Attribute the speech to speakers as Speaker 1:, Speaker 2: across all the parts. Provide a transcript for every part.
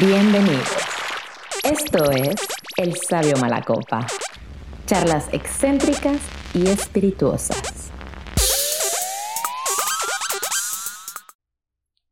Speaker 1: Bienvenidos. Esto es El Sabio Malacopa. Charlas excéntricas y espirituosas.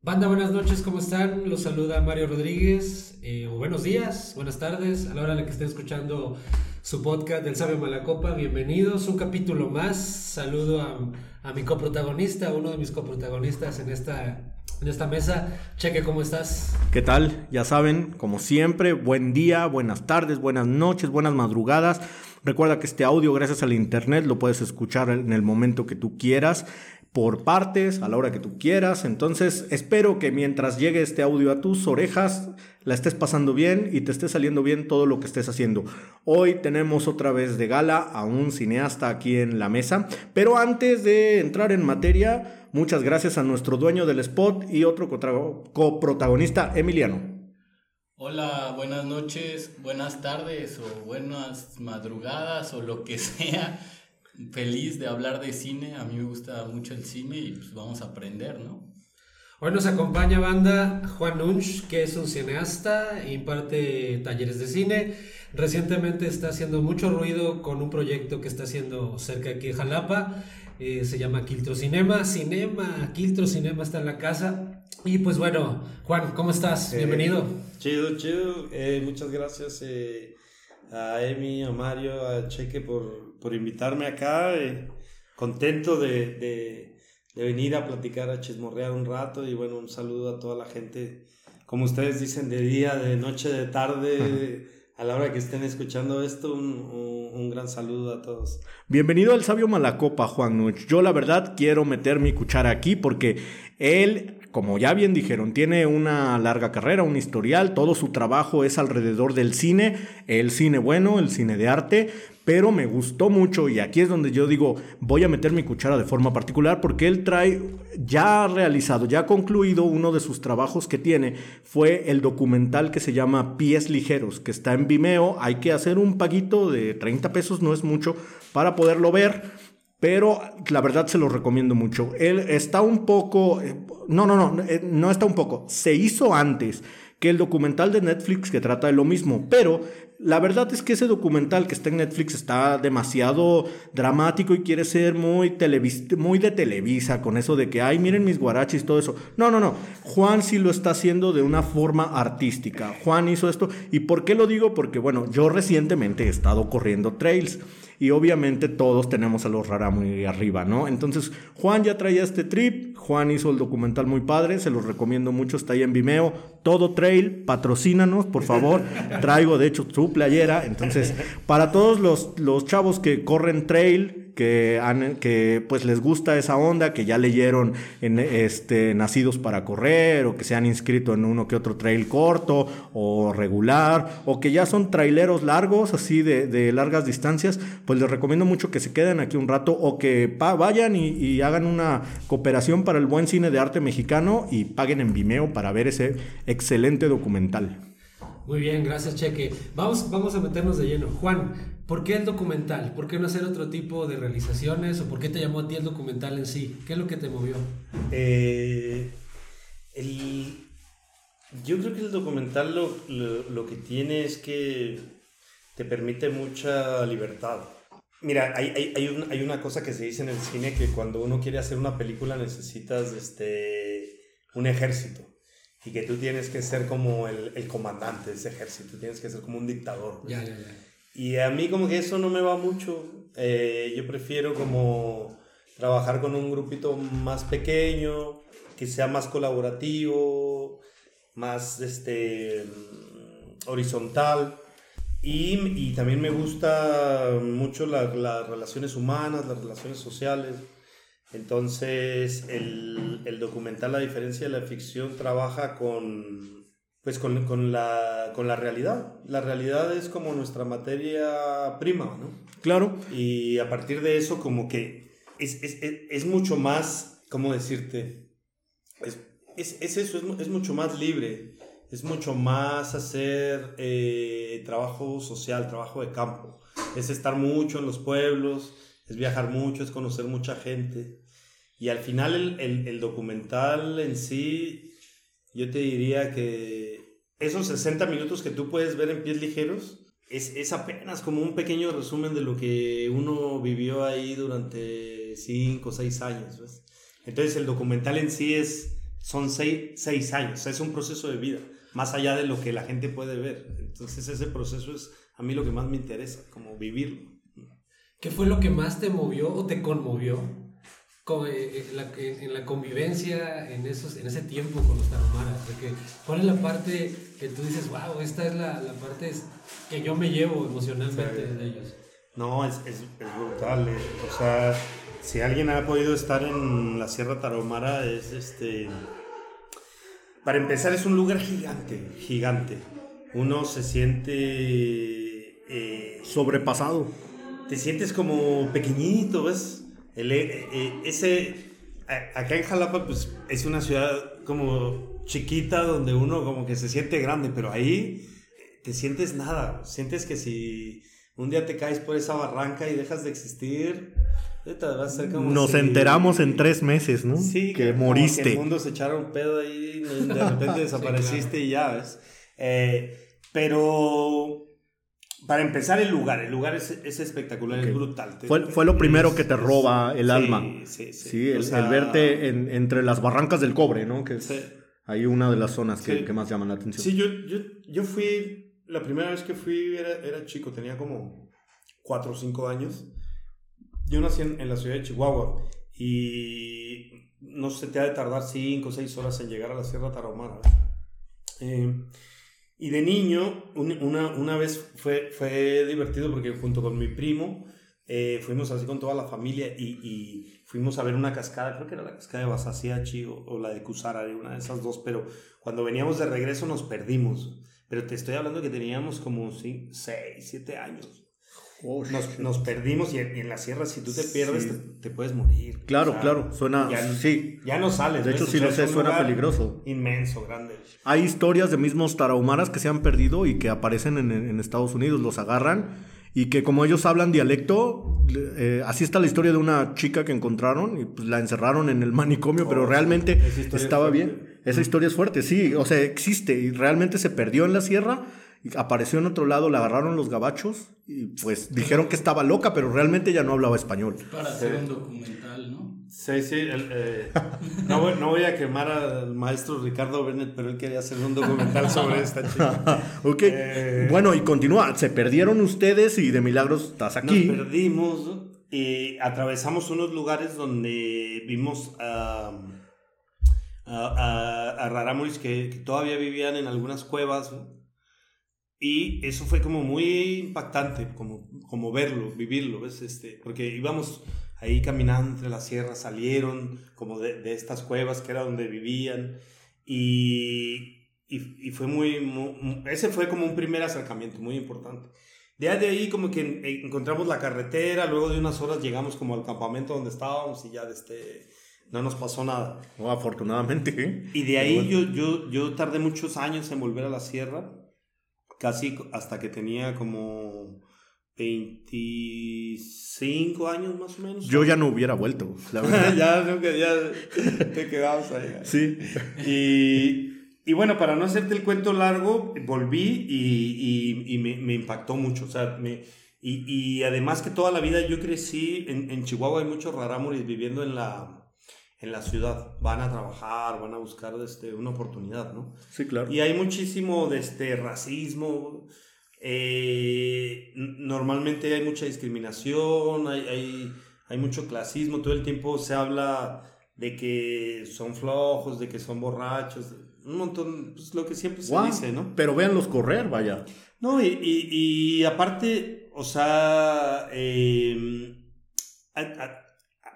Speaker 2: Banda, buenas noches, ¿cómo están? Los saluda Mario Rodríguez. Eh, buenos días, buenas tardes, a la hora en que estén escuchando su podcast del Sabio Malacopa. Bienvenidos, un capítulo más. Saludo a mi coprotagonista, uno de mis coprotagonistas en esta en esta mesa. Cheque, ¿cómo estás?
Speaker 3: ¿Qué tal? Ya saben, como siempre, buen día, buenas tardes, buenas noches, buenas madrugadas. Recuerda que este audio, gracias al internet, lo puedes escuchar en el momento que tú quieras por partes, a la hora que tú quieras. Entonces, espero que mientras llegue este audio a tus orejas, la estés pasando bien y te esté saliendo bien todo lo que estés haciendo. Hoy tenemos otra vez de gala a un cineasta aquí en la mesa, pero antes de entrar en materia, muchas gracias a nuestro dueño del spot y otro coprotagonista, Emiliano.
Speaker 4: Hola, buenas noches, buenas tardes o buenas madrugadas o lo que sea. Feliz de hablar de cine, a mí me gusta mucho el cine y pues vamos a aprender, ¿no?
Speaker 2: Hoy nos acompaña banda Juan Unch, que es un cineasta, imparte talleres de cine. Recientemente está haciendo mucho ruido con un proyecto que está haciendo cerca de aquí de Jalapa. Eh, se llama Quiltro Cinema. Cinema, Quiltro Cinema está en la casa. Y pues bueno, Juan, ¿cómo estás?
Speaker 5: Eh,
Speaker 2: Bienvenido.
Speaker 5: Chido, chido. Eh, muchas gracias a Emi, a Mario, a Cheque por, por invitarme acá. contento de de venir a platicar, a chismorrear un rato y bueno, un saludo a toda la gente, como ustedes dicen, de día, de noche, de tarde, a la hora que estén escuchando esto, un, un, gran saludo a todos.
Speaker 3: Bienvenido al Sabio Malacopa, Juan Nuch. Yo la verdad quiero meter mi cuchara aquí porque él como ya bien dijeron, tiene una larga carrera, un historial, todo su trabajo es alrededor del cine, el cine bueno, el cine de arte, pero me gustó mucho y aquí es donde yo digo, voy a meter mi cuchara de forma particular porque él trae, ya realizado, ya concluido uno de sus trabajos que tiene, fue el documental que se llama Pies Ligeros, que está en Vimeo, hay que hacer un paguito de 30 pesos, no es mucho, para poderlo ver pero la verdad se lo recomiendo mucho. Él está un poco, eh, no, no, no, eh, no está un poco, se hizo antes que el documental de Netflix que trata de lo mismo, pero la verdad es que ese documental que está en Netflix está demasiado dramático y quiere ser muy, muy de Televisa, con eso de que, ay, miren mis guarachis, todo eso. No, no, no. Juan sí lo está haciendo de una forma artística. Juan hizo esto. ¿Y por qué lo digo? Porque, bueno, yo recientemente he estado corriendo trails y obviamente todos tenemos a los rara muy arriba, ¿no? Entonces, Juan ya traía este trip, Juan hizo el documental muy padre, se los recomiendo mucho, está ahí en Vimeo, todo trail, patrocínanos, por favor, traigo de hecho su playera, entonces, para todos los, los chavos que corren trail, que, que pues les gusta esa onda, que ya leyeron en este, Nacidos para Correr, o que se han inscrito en uno que otro trail corto o regular, o que ya son traileros largos, así de, de largas distancias, pues les recomiendo mucho que se queden aquí un rato o que vayan y, y, hagan una cooperación para el buen cine de arte mexicano y paguen en Vimeo para ver ese excelente documental.
Speaker 2: Muy bien, gracias Cheque. Vamos, vamos a meternos de lleno. Juan, ¿Por qué el documental? ¿Por qué no hacer otro tipo de realizaciones? ¿O por qué te llamó a ti el documental en sí? ¿Qué es lo que te movió?
Speaker 5: Eh, el, yo creo que el documental lo, lo, que tiene es que te permite mucha libertad. Mira, hay, hay, hay, un, hay, una cosa que se dice en el cine que cuando uno quiere hacer una película necesitas este, un ejército y que tú tienes que ser como el, el comandante de ese ejército, tienes que ser como un dictador.
Speaker 2: Ya, ya, ya.
Speaker 5: Y a mí como que eso no me va mucho. Eh, yo prefiero como trabajar con un grupito más pequeño, que sea más colaborativo, más este, horizontal. Y, y también me gusta mucho las relaciones humanas, las relaciones sociales. Entonces el, el documental, a diferencia de la ficción, trabaja con pues con, con, la, con la realidad. La realidad es como nuestra materia prima, ¿no?
Speaker 3: Claro.
Speaker 5: Y a partir de eso como que es, es, es, mucho más, ¿cómo decirte? Es, es eso, es, mucho más libre, es mucho más hacer eh, trabajo social, trabajo de campo. Es estar mucho en los pueblos, es viajar mucho, es conocer mucha gente. Y al final el, el, el documental en sí yo te diría que esos 60 minutos que tú puedes ver en pies ligeros, es, es apenas como un pequeño resumen de lo que uno vivió ahí durante 5 o 6 años. Entonces el documental en sí es, son 6 años, es un proceso de vida, más allá de lo que la gente puede ver. Entonces ese proceso es a mí lo que más me interesa, como vivirlo.
Speaker 2: ¿Qué fue lo que más te movió o te conmovió en la, en la convivencia en, esos, en ese tiempo con los tarahumaras? ¿Cuál es la parte que tú dices, wow, esta es la, la parte que yo me llevo emocionalmente de ellos?
Speaker 5: No, es, es, es brutal. Eh. O sea, si alguien ha podido estar en la Sierra Tarahumara, es este. Para empezar, es un lugar gigante, gigante. Uno se siente. Eh,
Speaker 3: Sobrepasado
Speaker 5: te sientes como pequeñito, ¿ves? El, eh, eh, ese, acá en Jalapa, pues es una ciudad como chiquita donde uno como que se siente grande, pero ahí te sientes nada. Sientes que si un día te caes por esa barranca y dejas de existir, va a ser como
Speaker 3: Nos enteramos en tres meses, ¿no?
Speaker 5: Sí,
Speaker 3: que moriste. Que
Speaker 5: el mundo se echaron pedo ahí, de repente desapareciste y ya, ¿ves? Eh, pero para empezar, el lugar. El lugar es, es espectacular, es brutal.
Speaker 3: Fue, fue lo primero que te roba el alma.
Speaker 5: Sí, sí.
Speaker 3: Sí, el, verte en, entre las barrancas del cobre, ¿no? Que es ahí una de las zonas que, que, más llaman la atención.
Speaker 5: Sí, yo, yo, yo fui. La primera vez que fui era, era chico, tenía como 4 o 5 años. Yo nací en, la ciudad de Chihuahua y no sé, te ha de tardar 5 o 6 horas en llegar a la Sierra Tarahumara. Eh, y de niño, una, una vez fue, fue divertido porque junto con mi primo eh, fuimos así con toda la familia y, y, fuimos a ver una cascada, creo que era la cascada de Basasiachi o, o la de Kusara, una de esas dos, pero cuando veníamos de regreso nos perdimos. Pero te estoy hablando que teníamos como 6, 7 años nos, nos, perdimos y en, la sierra si tú te pierdes te, puedes morir.
Speaker 3: Claro, claro, suena...
Speaker 5: Ya,
Speaker 3: sí.
Speaker 5: Ya no sales.
Speaker 3: De hecho, si lo sé, suena peligroso.
Speaker 5: Inmenso, grande.
Speaker 3: Hay historias de mismos tarahumaras que se han perdido y que aparecen en, en Estados Unidos, los agarran y que como ellos hablan dialecto, eh, así está la historia de una chica que encontraron y pues la encerraron en el manicomio, pero oh, realmente estaba bien. Esa historia es fuerte, sí, o sea, existe y realmente se perdió en la sierra apareció en otro lado, la agarraron los gabachos y pues dijeron que estaba loca, pero realmente ya no hablaba español.
Speaker 4: Para hacer un documental, ¿no?
Speaker 5: Sí, sí. Eh, no, voy, no, voy, a quemar al maestro Ricardo Bennett, pero él quería hacer un documental sobre esta chica.
Speaker 3: ok. Eh, bueno, y continúa. Se perdieron ustedes y de milagros estás aquí.
Speaker 5: Nos perdimos y atravesamos unos lugares donde vimos a, a, a, Raramuris que, que, todavía vivían en algunas cuevas. Y eso fue como muy impactante, como, como verlo, vivirlo, ¿ves? Este, porque íbamos ahí caminando entre las sierras, salieron como de, de estas cuevas que era donde vivían y, y, y fue muy, ese fue como un primer acercamiento muy importante. De ahí como que encontramos la carretera, luego de unas horas llegamos como al campamento donde estábamos y ya este, no nos pasó nada.
Speaker 3: Oh, afortunadamente. ¿eh?
Speaker 5: Y de ahí yo, yo, yo tardé muchos años en volver a la sierra casi hasta que tenía como 25 años más o menos.
Speaker 3: Yo ya no hubiera vuelto,
Speaker 5: la verdad. ya, te quedabas ahí.
Speaker 3: Sí.
Speaker 5: Y, y, bueno, para no hacerte el cuento largo, volví y, y, y me, me, impactó mucho. O sea, me, y, además que toda la vida yo crecí, en, en Chihuahua hay muchos rarámuris viviendo en la en la ciudad, van a trabajar, van a buscar este, una oportunidad, ¿no?
Speaker 3: Sí, claro.
Speaker 5: Y hay muchísimo de este, racismo, eh, normalmente hay mucha discriminación, hay, hay, hay, mucho clasismo, todo el tiempo se habla de que son flojos, de que son borrachos, un montón, pues lo que siempre se dice, ¿no?
Speaker 3: Pero véanlos correr, vaya.
Speaker 5: No, y, y, y aparte, o sea, eh,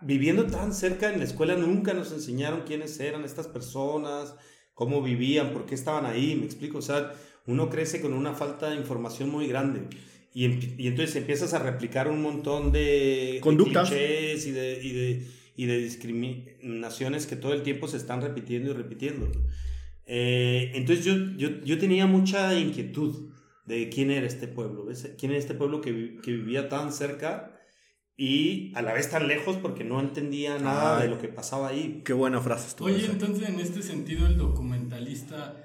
Speaker 5: viviendo tan cerca en la escuela nunca nos enseñaron quiénes eran estas personas, cómo vivían, por qué estaban ahí, me explico, o sea, uno crece con una falta de información muy grande. Y, y entonces empiezas a replicar un montón de
Speaker 3: conductas
Speaker 5: y de, y, de, y de discriminaciones que todo el tiempo se están repitiendo y repitiendo. Eh, entonces yo, yo, yo, tenía mucha inquietud de quién era este pueblo, ¿ves? quién era este pueblo que, que vivía tan cerca y a la vez tan lejos porque no entendía nada de lo que pasaba ahí.
Speaker 3: Qué buena frase.
Speaker 4: Oye, entonces en este sentido el documentalista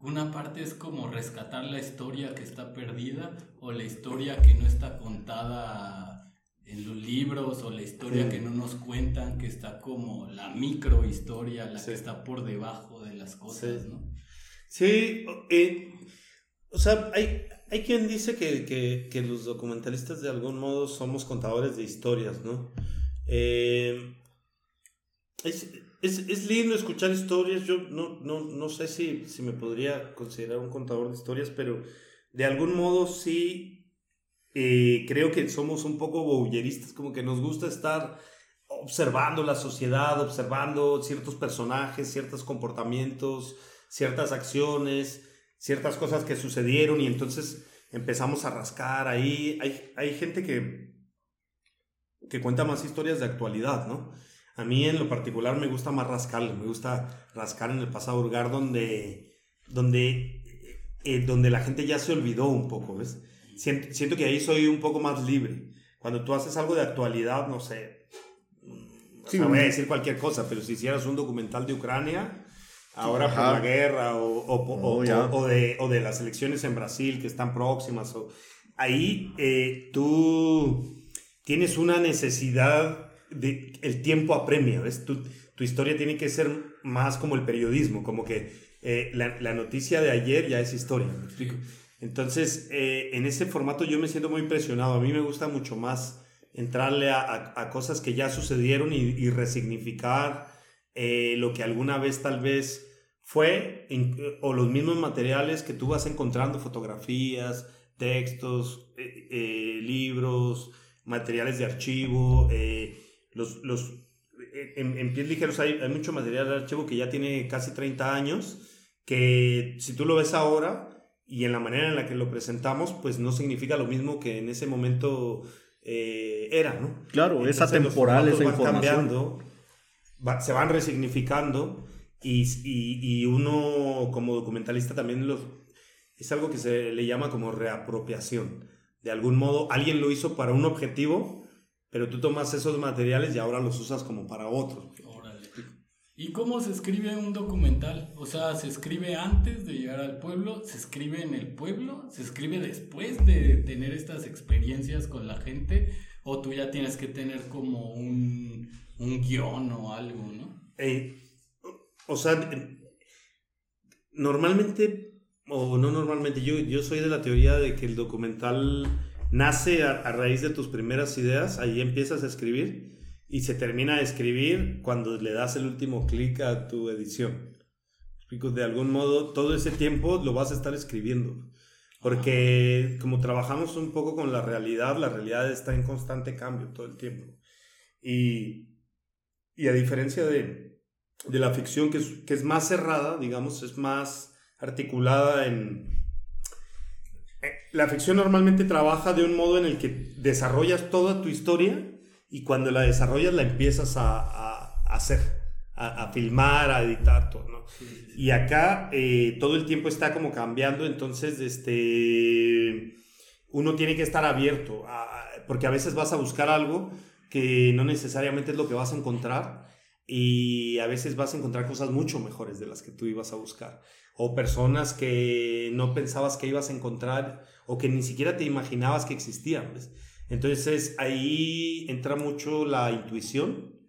Speaker 4: una parte es como rescatar la historia que está perdida o la historia que no está contada en los libros o la historia que no nos cuentan, que está como la micro historia, la que está por debajo de las cosas,
Speaker 5: Sí.
Speaker 4: ¿no?
Speaker 5: Sí, eh, o sea, hay, hay quien dice que, que, los documentalistas de algún modo somos contadores de historias, ¿no? Eh, es, es, es lindo escuchar historias, yo no, no, no sé si, si me podría considerar un contador de historias, pero de algún modo sí eh, creo que somos un poco voyeristas, como que nos gusta estar observando la sociedad, observando ciertos personajes, ciertos comportamientos, ciertas acciones, ciertas cosas que sucedieron y entonces empezamos a rascar ahí. Hay, hay gente que, que cuenta más historias de actualidad, ¿no? A mí en lo particular me gusta más rascarle, me gusta rascar en el pasado, hurgar donde, donde, eh, donde la gente ya se olvidó un poco, ¿ves? Siento, siento que ahí soy un poco más libre. Cuando tú haces algo de actualidad, no sé, o
Speaker 3: Sí,
Speaker 5: sea, voy a decir cualquier cosa, pero si hicieras un documental de Ucrania, ahora por
Speaker 3: Ajá.
Speaker 5: la guerra o, o, o-
Speaker 3: Oh,
Speaker 5: o- de, o de las elecciones en Brasil que están próximas, o, ahí eh, tú tienes una necesidad de el tiempo apremia, ¿ves? Tu, tu historia tiene que ser más como el periodismo, como que eh, la, la noticia de ayer ya es historia, ¿me explico? Entonces, eh, en ese formato yo me siento muy presionado. A mí me gusta mucho más entrarle a, a- a cosas que ya sucedieron y, y resignificar eh, lo que alguna vez tal vez fue, in- o los mismos materiales que tú vas encontrando, fotografías, textos, eh, eh, libros, materiales de archivo, los, los, en, en pies ligeros hay, hay mucho material de archivo que ya tiene casi 30 años, que si tú lo ves ahora y en la manera en la que lo presentamos, pues no significa lo mismo que en ese momento eh, era, ¿no?
Speaker 3: Claro, es
Speaker 5: Entonces,
Speaker 3: atemporal
Speaker 5: formatos
Speaker 3: esa
Speaker 5: van
Speaker 3: información.
Speaker 5: cambiando, va- se van resignificando y, y, y uno como documentalista también los, es algo que se le llama como reapropiación. De algún modo, alguien lo hizo para un objetivo, pero tú tomas esos materiales y ahora los usas como para otro.
Speaker 4: ¿Y cómo se escribe un documental? O sea, ¿se escribe antes de llegar al pueblo? ¿Se escribe en el pueblo? ¿Se escribe después de tener estas experiencias con la gente? ¿O tú ya tienes que tener como un, un guion o algo, no?
Speaker 5: Eh, o sea, normalmente, o no normalmente, yo, yo soy de la teoría de que el documental nace a, a raíz de tus primeras ideas, ahí empiezas a escribir y se termina de escribir cuando le das el último clic a tu edición. De algún modo, todo ese tiempo lo vas a estar escribiendo. Porque como trabajamos un poco con la realidad, la realidad está en constante cambio todo el tiempo. Y, y a diferencia de, de la ficción que es, que es más cerrada, digamos, es más articulada en... eh, La ficción normalmente trabaja de un modo en el que desarrollas toda tu historia y cuando la desarrollas la empiezas a, a- a hacer, a, a filmar, a editar todo, ¿no? Y acá eh, todo el tiempo está como cambiando, entonces este, uno tiene que estar abierto, porque a veces vas a buscar algo que no necesariamente es lo que vas a encontrar y a veces vas a encontrar cosas mucho mejores de las que tú ibas a buscar o personas que no pensabas que ibas a encontrar o que ni siquiera te imaginabas que existían. Entonces ahí entra mucho la intuición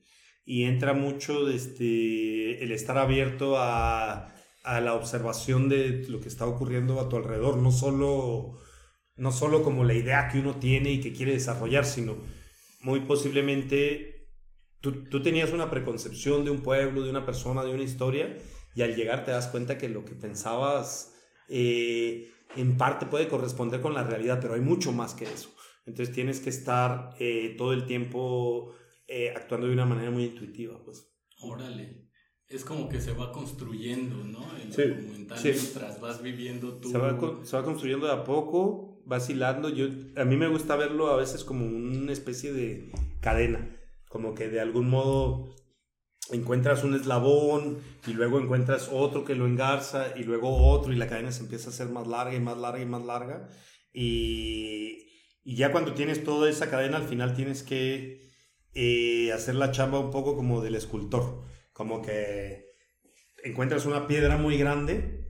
Speaker 5: y entra mucho este, el estar abierto a, a la observación de lo que está ocurriendo a tu alrededor, no solo, no solo como la idea que uno tiene y que quiere desarrollar, sino muy posiblemente tú, tú tenías una preconcepción de un pueblo, de una persona, de una historia, y al llegar te das cuenta que lo que pensabas eh, en parte puede corresponder con la realidad, pero hay mucho más que eso. Entonces tienes que estar eh, todo el tiempo eh, actuando de una manera muy intuitiva, pues.
Speaker 4: Órale. Es como que se va construyendo, ¿no? El
Speaker 5: Sí,
Speaker 4: documental
Speaker 5: sí.
Speaker 4: mientras vas viviendo tú.
Speaker 5: Se va, co- se va construyendo de a poco, vacilando. Yo, a mí me gusta verlo a veces como una especie de cadena, como que de algún modo encuentras un eslabón y luego encuentras otro que lo engarza y luego otro y la cadena se empieza a hacer más larga y más larga y más larga. Y, ya cuando tienes toda esa cadena, al final tienes que eh, hacer la chamba un poco como del escultor, como que encuentras una piedra muy grande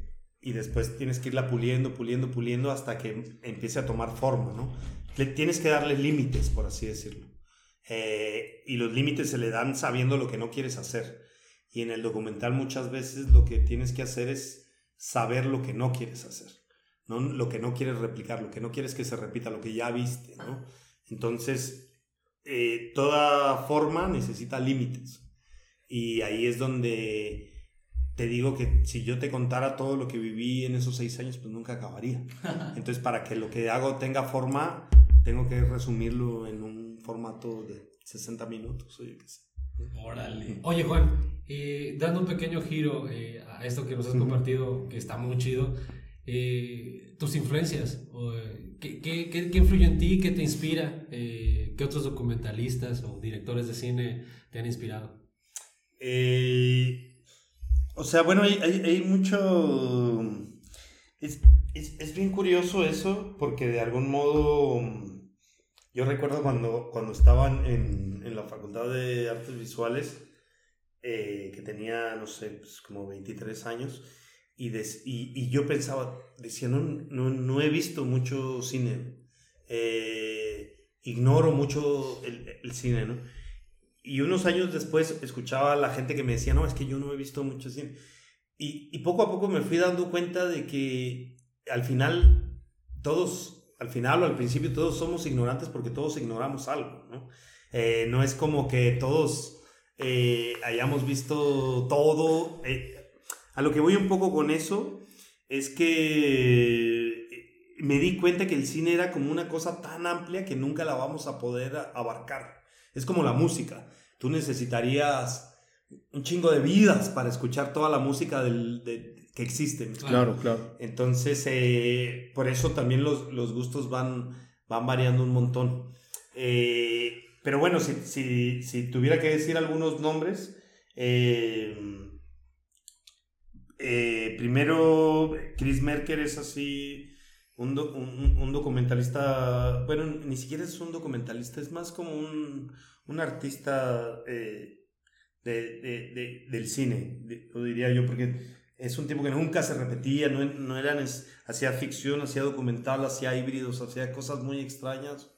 Speaker 5: y después tienes que irla puliendo, puliendo, puliendo hasta que empiece a tomar forma, ¿no? Le tienes que darle límites, por así decirlo. Eh, y los límites se le dan sabiendo lo que no quieres hacer. Y en el documental muchas veces lo que tienes que hacer es saber lo que no quieres hacer, ¿no? Lo que no quieres replicar, lo que no quieres que se repita, lo que ya viste, ¿no? Entonces, eh, toda forma necesita límites. Y ahí es donde te digo que si yo te contara todo lo que viví en esos seis años, pues nunca acabaría. Entonces, para que lo que hago tenga forma, tengo que resumirlo en un formato de 60 minutos, oye, qué sé.
Speaker 4: Órale.
Speaker 2: Oye, Juan, eh, dando un pequeño giro eh, a esto que nos has compartido, que está muy chido, eh, tus influencias, o, eh, ¿qué, qué, qué, qué influye en ti? ¿Qué te inspira? Eh, ¿Qué otros documentalistas o directores de cine te han inspirado?
Speaker 5: Eh, o sea, bueno, hay, hay, mucho... Es, es, es, bien curioso eso, porque de algún modo... Yo recuerdo cuando, cuando estaba en, en la Facultad de Artes Visuales, eh, que tenía, no sé, pues como 23 años, y, des, y, yo pensaba, decía, no, no, no he visto mucho cine, eh, ignoro mucho el, el cine, ¿no? Y unos años después escuchaba a la gente que me decía, no, es que yo no he visto mucho cine. Y, y, poco a poco me fui dando cuenta de que al final todos, al final o al principio todos somos ignorantes porque todos ignoramos algo, ¿no? Eh, no es como que todos eh, hayamos visto todo. Eh, a lo que voy un poco con eso es que me di cuenta que el cine era como una cosa tan amplia que nunca la vamos a poder abarcar. Es como la música. Tú necesitarías un chingo de vidas para escuchar toda la música del, de, que existe.
Speaker 3: Claro, claro.
Speaker 5: Entonces, eh, por eso también los, los, gustos van, van variando un montón. Eh, pero bueno, si, si, si, tuviera que decir algunos nombres, eh, primero, Chris Merker es así un, do, un, un, documentalista, bueno, ni siquiera es un documentalista, es más como un, un artista eh, de, de, de, del cine, lo diría yo, porque es un tipo que nunca se repetía, no, no eran, hacía ficción, hacía documental, hacía híbridos, hacía cosas muy extrañas.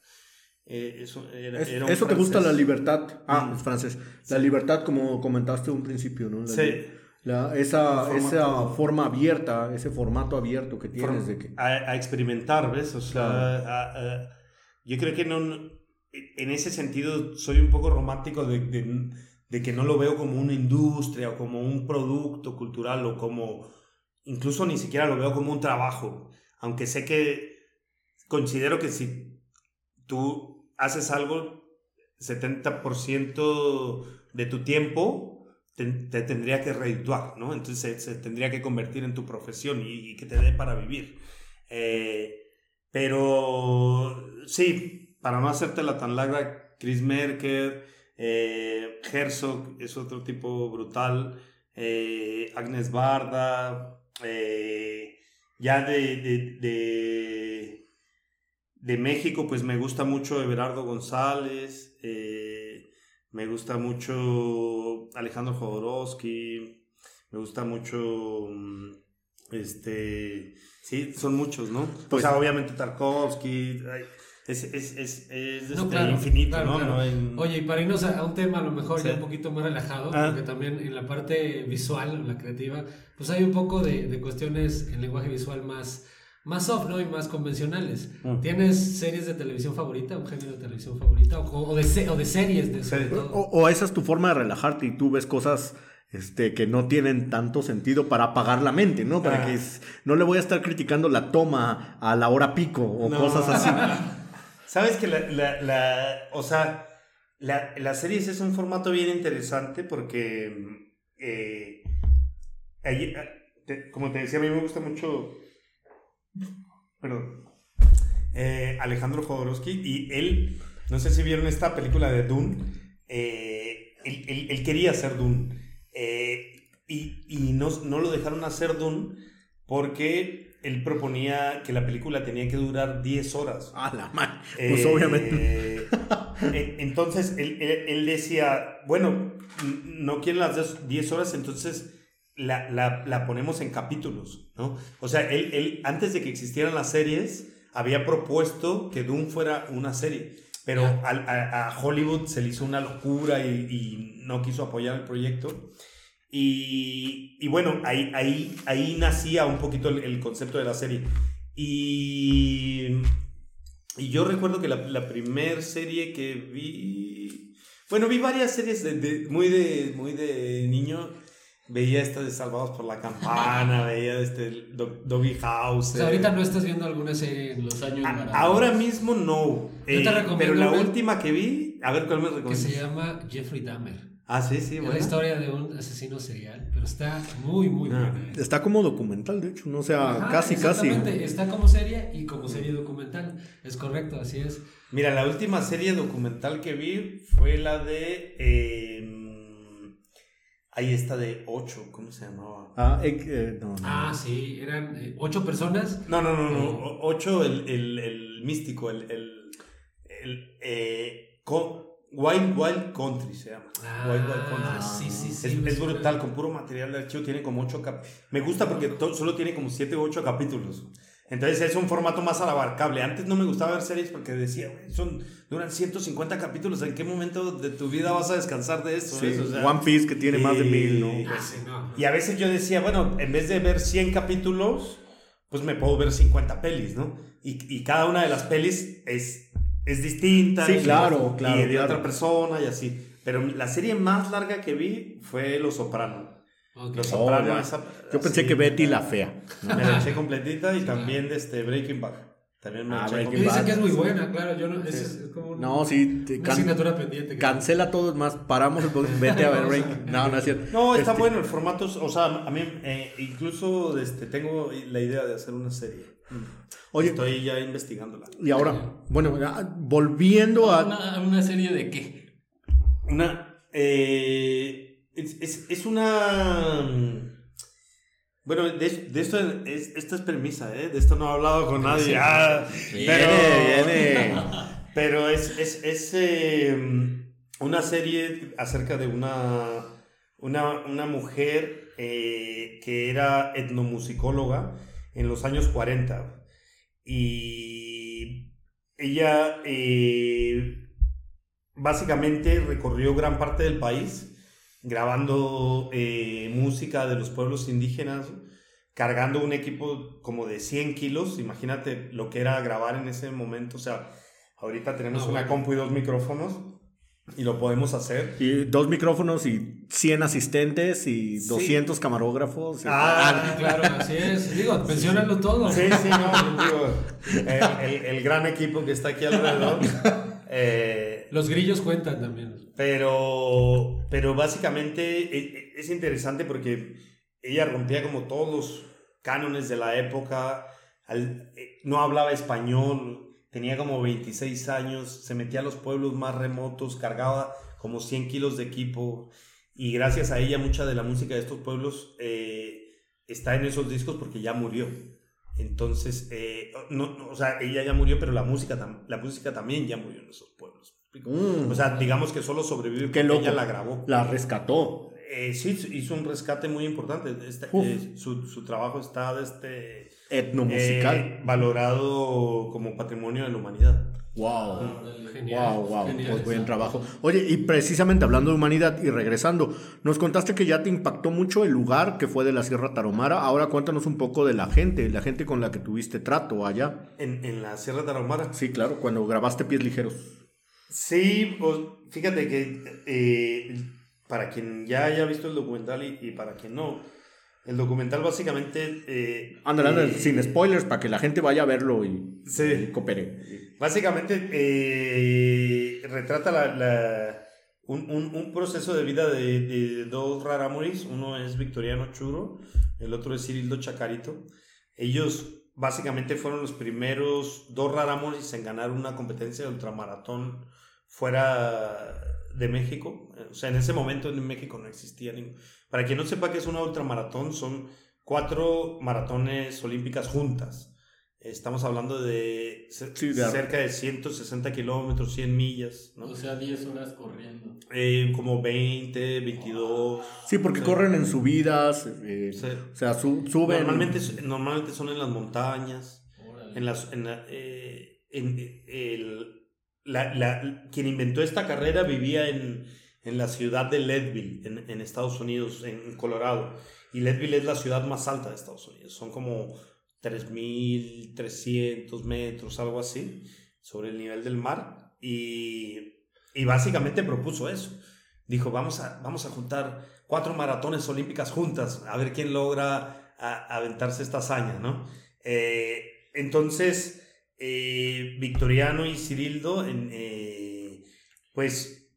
Speaker 5: Eh, eso era,
Speaker 3: es,
Speaker 5: era
Speaker 3: eso te gusta la libertad. Ah, mm. es francés. La libertad, como comentaste un principio, ¿no? La,
Speaker 5: sí.
Speaker 3: La, esa, esa forma abierta, ese formato abierto que tienes
Speaker 5: Form,
Speaker 3: de que...
Speaker 5: A, a, experimentar, ¿ves? O sea, claro. a, a, yo creo que no, en ese sentido soy un poco romántico de, de, de, que no lo veo como una industria o como un producto cultural o como, incluso ni siquiera lo veo como un trabajo, aunque sé que considero que si tú haces algo 70% de tu tiempo, te, te, tendría que redituar, ¿no? Entonces se, tendría que convertir en tu profesión y, que te dé para vivir. Eh, pero sí, para no hacértela tan larga, Chris Merker, eh, Herzog es otro tipo brutal, eh, Agnes Barda, eh, ya de, de, México, pues me gusta mucho Everardo González. Me gusta mucho Alejandro Jodorowsky, me gusta mucho, este, sí, son muchos, ¿no? Pues, o sea, obviamente Tarkovsky, es, es, es, es
Speaker 2: no,
Speaker 5: este
Speaker 2: claro,
Speaker 5: infinito,
Speaker 2: claro,
Speaker 5: ¿no?
Speaker 2: claro.
Speaker 5: no en...
Speaker 2: Oye, y para irnos a un tema a lo mejor
Speaker 5: Sí.
Speaker 2: ya un poquito más relajado,
Speaker 5: Ah.
Speaker 2: porque también en la parte visual, la creativa, pues hay un poco de, de cuestiones en lenguaje visual más, más soft, ¿no? Y más convencionales.
Speaker 5: Mm.
Speaker 2: ¿Tienes series de televisión favorita, un género de televisión favorita? O, o, de, se- o de series, de, sobre
Speaker 5: Sí.
Speaker 2: todo?
Speaker 3: O, o esa es tu forma de relajarte y tú ves cosas este, que no tienen tanto sentido para apagar la mente, ¿no? Para
Speaker 5: Ah.
Speaker 3: que es- no le voy a estar criticando la toma a la hora pico o
Speaker 5: No.
Speaker 3: cosas así.
Speaker 5: Sabes que la, la, la o sea, la, las series es un formato bien interesante porque, eh, ahí, ah, te- como te decía, a mí me gusta mucho, perdón, eh, Alejandro Jodorowsky y él, no sé si vieron esta película de Dune, eh, él, él, él, quería hacer Dune eh, y, y no, no lo dejaron hacer Dune porque él proponía que la película tenía que durar 10 horas.
Speaker 3: A la madre. Pues obviamente.
Speaker 5: entonces él, él, él, decía, bueno, no quieren las 10 horas, entonces la, la, la ponemos en capítulos, ¿no? O sea, él, él, antes de que existieran las series, había propuesto que Doom fuera una serie. Pero a, a Hollywood se le hizo una locura y, y no quiso apoyar el proyecto. Y, y bueno, ahí, ahí, ahí nacía un poquito el, el concepto de la serie. Y, y yo recuerdo que la, la primera serie que vi... Bueno, vi varias series de, de- muy, de, muy de niño. Veía esta de Salvados por la Campana, veía este Do- Doggy House.
Speaker 2: O sea, ahorita no estás viendo alguna serie en los
Speaker 4: años
Speaker 5: A- ahora mismo no.
Speaker 2: Yo te
Speaker 5: Eh,
Speaker 2: recomiendo
Speaker 5: pero la última que vi, a ver cuál me
Speaker 2: que
Speaker 5: recomiendas.
Speaker 2: se llama Jeffrey Dahmer.
Speaker 5: Ah, sí, sí,
Speaker 2: Es la
Speaker 5: bueno.
Speaker 2: historia de un asesino serial, pero está muy, muy
Speaker 5: Ah.
Speaker 2: buena. ¿eh?
Speaker 3: Está como documental, de hecho, no o sea,
Speaker 2: Ajá,
Speaker 3: casi, casi.
Speaker 2: exactamente. Está como serie y como serie documental. Es correcto, así es.
Speaker 5: Mira, la última serie documental que vi fue la de. eh, ahí está de 8, ¿cómo se llamaba?
Speaker 3: Ah, eh, eh, no, no.
Speaker 2: Ah, sí, eran eh, ocho personas.
Speaker 5: No, no, no, no. 8, el, el, el místico, el. el, el eh, co- Wild Wild Country se llama. Wild Wild Country.
Speaker 2: Ah, sí, sí, sí.
Speaker 5: Es, es brutal, con puro material de archivo tiene como 8 cap Me gusta porque to- solo tiene como 7 u 8 capítulos. Entonces es un formato más abarcable. Antes no me gustaba ver series porque decía, "Güey, son, duran 150 capítulos. ¿En qué momento de tu vida vas a descansar de eso?
Speaker 3: Sí,
Speaker 5: ¿ves? O sea,
Speaker 3: One Piece que tiene más de mil, ¿no?
Speaker 2: Ah, sí, no.
Speaker 5: Y a veces yo decía, bueno, en vez de ver 100 capítulos, pues me puedo ver 50 pelis, ¿no? Y, y cada una de las pelis es, es distinta.
Speaker 3: Sí,
Speaker 5: y-
Speaker 3: claro, claro,
Speaker 5: Y de
Speaker 3: claro.
Speaker 5: otra persona y así. Pero la serie más larga que vi fue Los Soprano. Los
Speaker 3: Oh,
Speaker 5: Soprano.
Speaker 3: ya.
Speaker 5: esa-
Speaker 3: Yo pensé que Betty la fea.
Speaker 5: Me la eché completita y también de este Breaking Bad. También me
Speaker 3: Ah,
Speaker 5: la eché
Speaker 3: Breaking
Speaker 5: completita.
Speaker 2: dicen que es muy buena, claro. Yo no, es, es como un-
Speaker 3: No, sí, te
Speaker 2: una
Speaker 3: can-
Speaker 2: asignatura pendiente. que-
Speaker 3: cancela todo, más, paramos el podcast, vete a ver Breaking. No, no es cierto.
Speaker 5: No, está
Speaker 3: Este,
Speaker 5: bueno el formato. O sea, a mí eh, incluso este, tengo la idea de hacer una serie.
Speaker 3: Oye,
Speaker 5: Estoy ya investigándola.
Speaker 3: y ahora, bueno, ya, volviendo a...
Speaker 4: ¿Una, una serie de qué?
Speaker 5: Una. eh, es, es- es una. mm, Bueno, de, de esto es, esta es premisa, ¿eh? De esto no he hablado con nadie. Ah, pero,
Speaker 3: viene.
Speaker 5: pero es, es, es, eh, una serie acerca de una, una, una mujer eh, que era etnomusicóloga en los años 40. Y ella eh, básicamente recorrió gran parte del país grabando eh, música de los pueblos indígenas, cargando un equipo como de 100 kilos. Imagínate lo que era grabar en ese momento. O sea, ahorita tenemos
Speaker 2: Ah,
Speaker 5: una
Speaker 2: bueno.
Speaker 5: compu y dos micrófonos y lo podemos hacer.
Speaker 3: Y dos micrófonos y 100 asistentes y
Speaker 5: Sí.
Speaker 3: 200 camarógrafos. y-
Speaker 5: Ah,
Speaker 2: Claro, así es. Digo, menciónalo todo.
Speaker 5: Sí, sí, no, digo, el, el- el gran equipo que está aquí alrededor. Eh,
Speaker 2: Los grillos cuentan también.
Speaker 5: pero, pero básicamente e- e- es interesante porque ella rompía como todos los cánones de la época, eh, no hablaba español, tenía como 26 años, se metía a los pueblos más remotos, cargaba como 100 kilos de equipo y gracias a ella mucha de la música de estos pueblos eh, está en esos discos porque ya murió. Entonces, eh, no, o sea, ella ya murió, pero la música, la música también ya murió en esos pueblos.
Speaker 3: Mm.
Speaker 5: O sea, digamos que solo sobrevive
Speaker 3: loco.
Speaker 5: ella la grabó.
Speaker 3: La rescató.
Speaker 5: Eh, sí, hizo un rescate muy importante. Este, eh, su, su trabajo está este,
Speaker 3: Etnomusical.
Speaker 5: eh, valorado como patrimonio de la humanidad.
Speaker 3: wow.
Speaker 2: Genial.
Speaker 3: Wow, wow,
Speaker 2: Genial
Speaker 3: pues buen trabajo. Oye, y precisamente hablando de humanidad y regresando, nos contaste que ya te impactó mucho el lugar que fue de la Sierra Tarahumara. Ahora cuéntanos un poco de la gente, la gente con la que tuviste trato allá.
Speaker 5: En, en la Sierra Tarahumara.
Speaker 3: Sí, claro, cuando grabaste Pies Ligeros.
Speaker 5: Sí, pues fíjate que eh, para quien ya haya visto el documental y, y para quien no, el documental básicamente... Eh,
Speaker 3: ándale,
Speaker 5: eh,
Speaker 3: sin spoilers, para que la gente vaya a verlo y,
Speaker 5: Sí.
Speaker 3: y coopere.
Speaker 5: Básicamente eh, retrata la, la- un, un- un proceso de vida de, de dos rarámuris. Uno es Victoriano Churo, el otro es Cirildo Chacarito. Ellos básicamente fueron los primeros dos rarámuris en ganar una competencia de ultramaratón fuera de México. O sea, en ese momento en México no existía ningún... Para quien no sepa qué es una ultramaratón, son cuatro maratones olímpicas juntas. Estamos hablando de,
Speaker 3: Sí,
Speaker 5: cerca de 160 kilómetros, 100 millas, ¿no?
Speaker 4: O sea, 10 horas corriendo.
Speaker 5: Eh, como 20, 22.
Speaker 3: Sí, porque
Speaker 5: Sí.
Speaker 3: corren en subidas, eh,
Speaker 5: Sí.
Speaker 3: o sea, su- suben.
Speaker 5: Normalmente, normalmente son en las montañas.
Speaker 4: Órale.
Speaker 5: En las, en la- eh, en, eh, el- la- la- quien inventó esta carrera vivía en, en la ciudad de Leadville, en, en Estados Unidos, en Colorado. Y Leadville es la ciudad más alta de Estados Unidos. Son como 3.300 metros, algo así, sobre el nivel del mar. Y, y básicamente propuso eso. Dijo, vamos a, vamos a juntar cuatro maratones olímpicas juntas, a ver quién logra aventarse esta hazaña, ¿no? Eh, entonces, eh, Victoriano y Cirildo, en, eh, pues,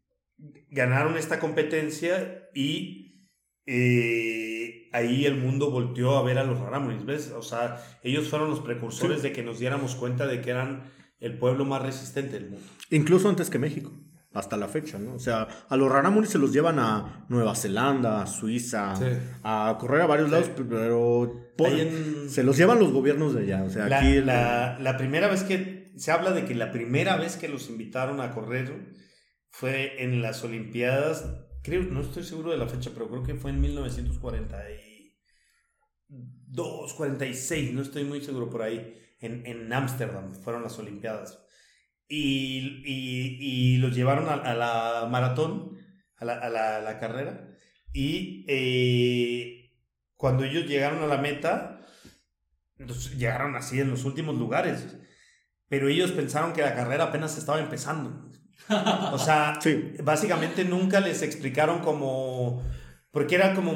Speaker 5: ganaron esta competencia y eh, ahí el mundo volteó a ver a los Rarámuris, ¿ves? O sea, ellos fueron los precursores de que nos diéramos cuenta de que eran el pueblo más resistente del mundo.
Speaker 3: Incluso antes que México, hasta la fecha, ¿no? O sea, a los Rarámuris se los llevan a Nueva Zelanda, a Suiza,
Speaker 2: Sí.
Speaker 3: a correr a varios lados, pero por-
Speaker 5: Ahí en-
Speaker 3: se los llevan los gobiernos de allá. O sea,
Speaker 5: La,
Speaker 3: aquí el-
Speaker 5: la- la primera vez que se habla de que la primera vez que los invitaron a correr fue en las Olimpiadas, creo, no estoy seguro de la fecha, pero creo que fue en 1942, 46, no estoy muy seguro por ahí, en en Ámsterdam fueron las Olimpiadas. Y, y- y los llevaron a, a la maratón, a la, a la- a la carrera, y eh, cuando ellos llegaron a la meta, llegaron así en los últimos lugares. Pero ellos pensaron que la carrera apenas estaba empezando. O sea,
Speaker 3: Sí.
Speaker 5: básicamente nunca les explicaron como... Porque era como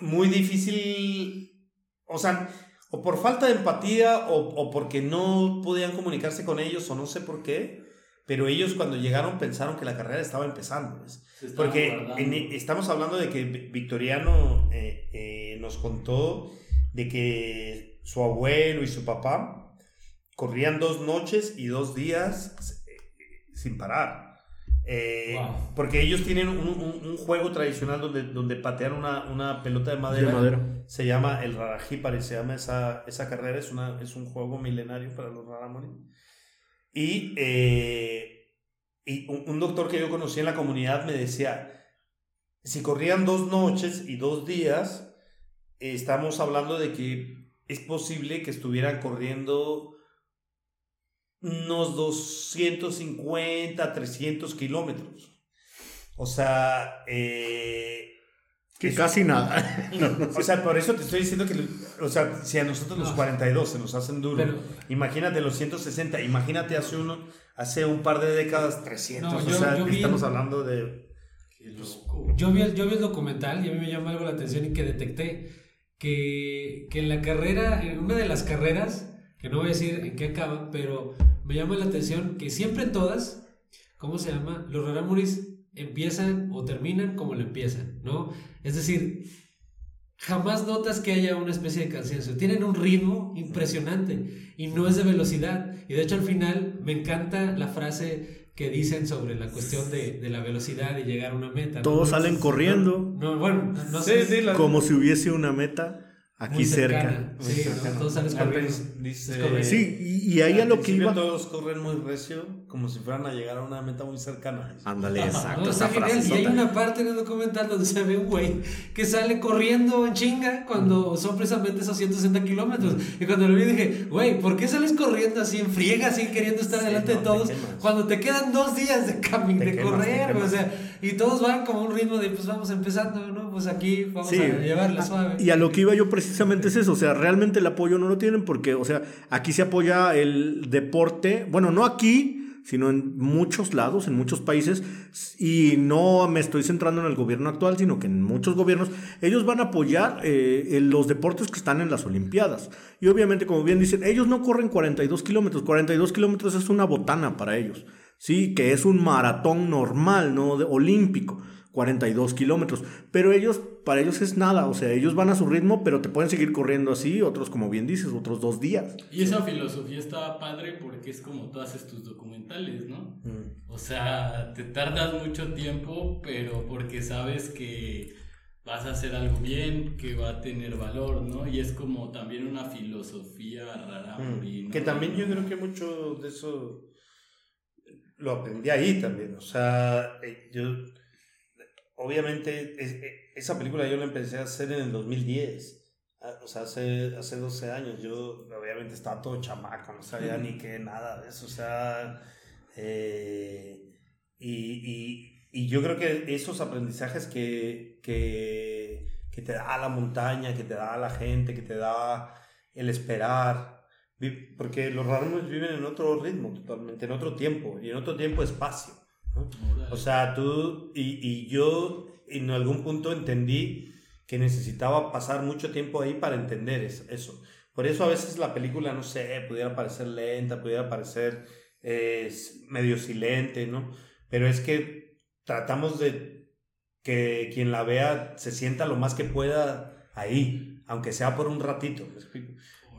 Speaker 5: muy difícil, o sea, o por falta de empatía o, o porque no podían comunicarse con ellos o no sé por qué, pero ellos cuando llegaron pensaron que la carrera estaba empezando.
Speaker 4: estaban
Speaker 5: Porque en- e, estamos hablando de que Vi- Victoriano eh, eh, nos contó de que su abuelo y su papá corrían dos noches y dos días eh, sin parar. Eh,
Speaker 2: Wow.
Speaker 5: Porque ellos tienen un, un- un juego tradicional donde, donde patean una, una pelota de
Speaker 3: de
Speaker 5: madera.
Speaker 3: madera.
Speaker 5: Se llama el Rarajipare, se llama esa, esa carrera, es, una, es un juego milenario para los Rarámuri. Y, eh, y un, un doctor que yo conocí en la comunidad me decía, si corrían dos noches y dos días, eh, estamos hablando de que es posible que estuvieran corriendo unos 250, 300 kilómetros. O sea, eh,
Speaker 3: Que
Speaker 5: es-
Speaker 3: casi nada. No, no
Speaker 5: o sea, por eso te estoy diciendo que, o sea, si a nosotros los
Speaker 2: No.
Speaker 5: 42 se nos hacen duro,
Speaker 2: Pero-
Speaker 5: imagínate los 160, imagínate hace uno, hace un par de décadas 300,
Speaker 2: No,
Speaker 5: o
Speaker 2: yo-
Speaker 5: sea,
Speaker 2: yo vi-
Speaker 5: estamos hablando de...
Speaker 4: Qué loco.
Speaker 2: Yo vi, el, yo vi el documental y a mí me llama algo la atención y que detecté que, que en la carrera, en una de las carreras, que no voy a decir en qué acaba, pero me llama la atención que siempre en todas, ¿cómo se llama? Los rarámuris empiezan o terminan como lo empiezan, ¿no? Es decir, jamás notas que haya una especie de cansancio. Tienen un ritmo impresionante y no es de velocidad. Y de hecho al final me encanta la frase que dicen sobre la cuestión de, de la velocidad y llegar a una meta. ¿no?
Speaker 3: Todos salen corriendo
Speaker 2: No, bueno, no, no
Speaker 5: Sí,
Speaker 2: sé.
Speaker 5: sí, la-
Speaker 3: como si hubiese una meta aquí
Speaker 2: muy
Speaker 3: cerca.
Speaker 2: cercana. Sí, ¿no? todos
Speaker 5: prin- dice-.
Speaker 3: Sí, y, y ahí a lo que iba.
Speaker 5: todos corren muy recio, como si fueran a llegar a una meta muy cercana.
Speaker 3: Ándale, exacto.
Speaker 2: No,
Speaker 3: esa
Speaker 2: genial. Y hay una parte en el documental donde se ve un güey que sale corriendo en chinga cuando son precisamente esos 160 kilómetros. Y cuando lo vi dije, güey, ¿por qué sales corriendo así en friega, así queriendo estar
Speaker 5: Sí,
Speaker 2: delante
Speaker 5: no,
Speaker 2: de
Speaker 5: te
Speaker 2: todos?
Speaker 5: quemas.
Speaker 2: Cuando te quedan dos días de camino,
Speaker 5: Te
Speaker 2: de
Speaker 5: quemas, te
Speaker 2: correr,
Speaker 5: quemas.
Speaker 2: o sea, y todos van como un ritmo de, pues vamos empezando, ¿no? Pues aquí vamos
Speaker 3: Sí.
Speaker 2: a llevarla suave.
Speaker 3: Y a lo que iba yo precisamente es eso, o sea, realmente el apoyo no lo tienen porque, o sea, aquí se apoya el deporte, bueno, no aquí, sino en muchos lados, en muchos países, y no me estoy centrando en el gobierno actual, sino que en muchos gobiernos, ellos van a apoyar eh, los deportes que están en las Olimpiadas. Y obviamente, como bien dicen, ellos no corren 42 kilómetros, 42 kilómetros es una botana para ellos, ¿sí? Que es un maratón normal, ¿no? De- olímpico. 42 kilómetros. Pero ellos, para ellos es nada. O sea, ellos van a su ritmo, pero te pueden seguir corriendo así, otros, como bien dices, otros dos días.
Speaker 4: Y esa filosofía está padre porque es como tú haces tus documentales, ¿no? O sea, te tardas mucho tiempo, pero porque sabes que vas a hacer algo bien, que va a tener valor, ¿no? Y es como también una filosofía rara.
Speaker 5: Mm. Que también yo creo que mucho de eso lo aprendí ahí también. O sea, eh, yo, obviamente, eh, esa película yo la empecé a hacer en el 2010. Ah, o sea, hace, hace 12 años. Yo, obviamente, estaba todo chamaco, no sabía ni qué, nada de eso. O sea, eh, y, y y yo creo que esos aprendizajes que, que, que, te da la montaña, que te da la gente, que te da el esperar, porque los raros viven en otro ritmo totalmente, en otro tiempo, y en otro tiempo-espacio. O sea, tú y, y yo en algún punto entendí que necesitaba pasar mucho tiempo ahí para entender eso. Por eso a veces la película, no sé, pudiera parecer lenta, pudiera parecer eh, medio silente, ¿no? Pero es que tratamos de que quien la vea se sienta lo más que pueda ahí, aunque sea por un ratito,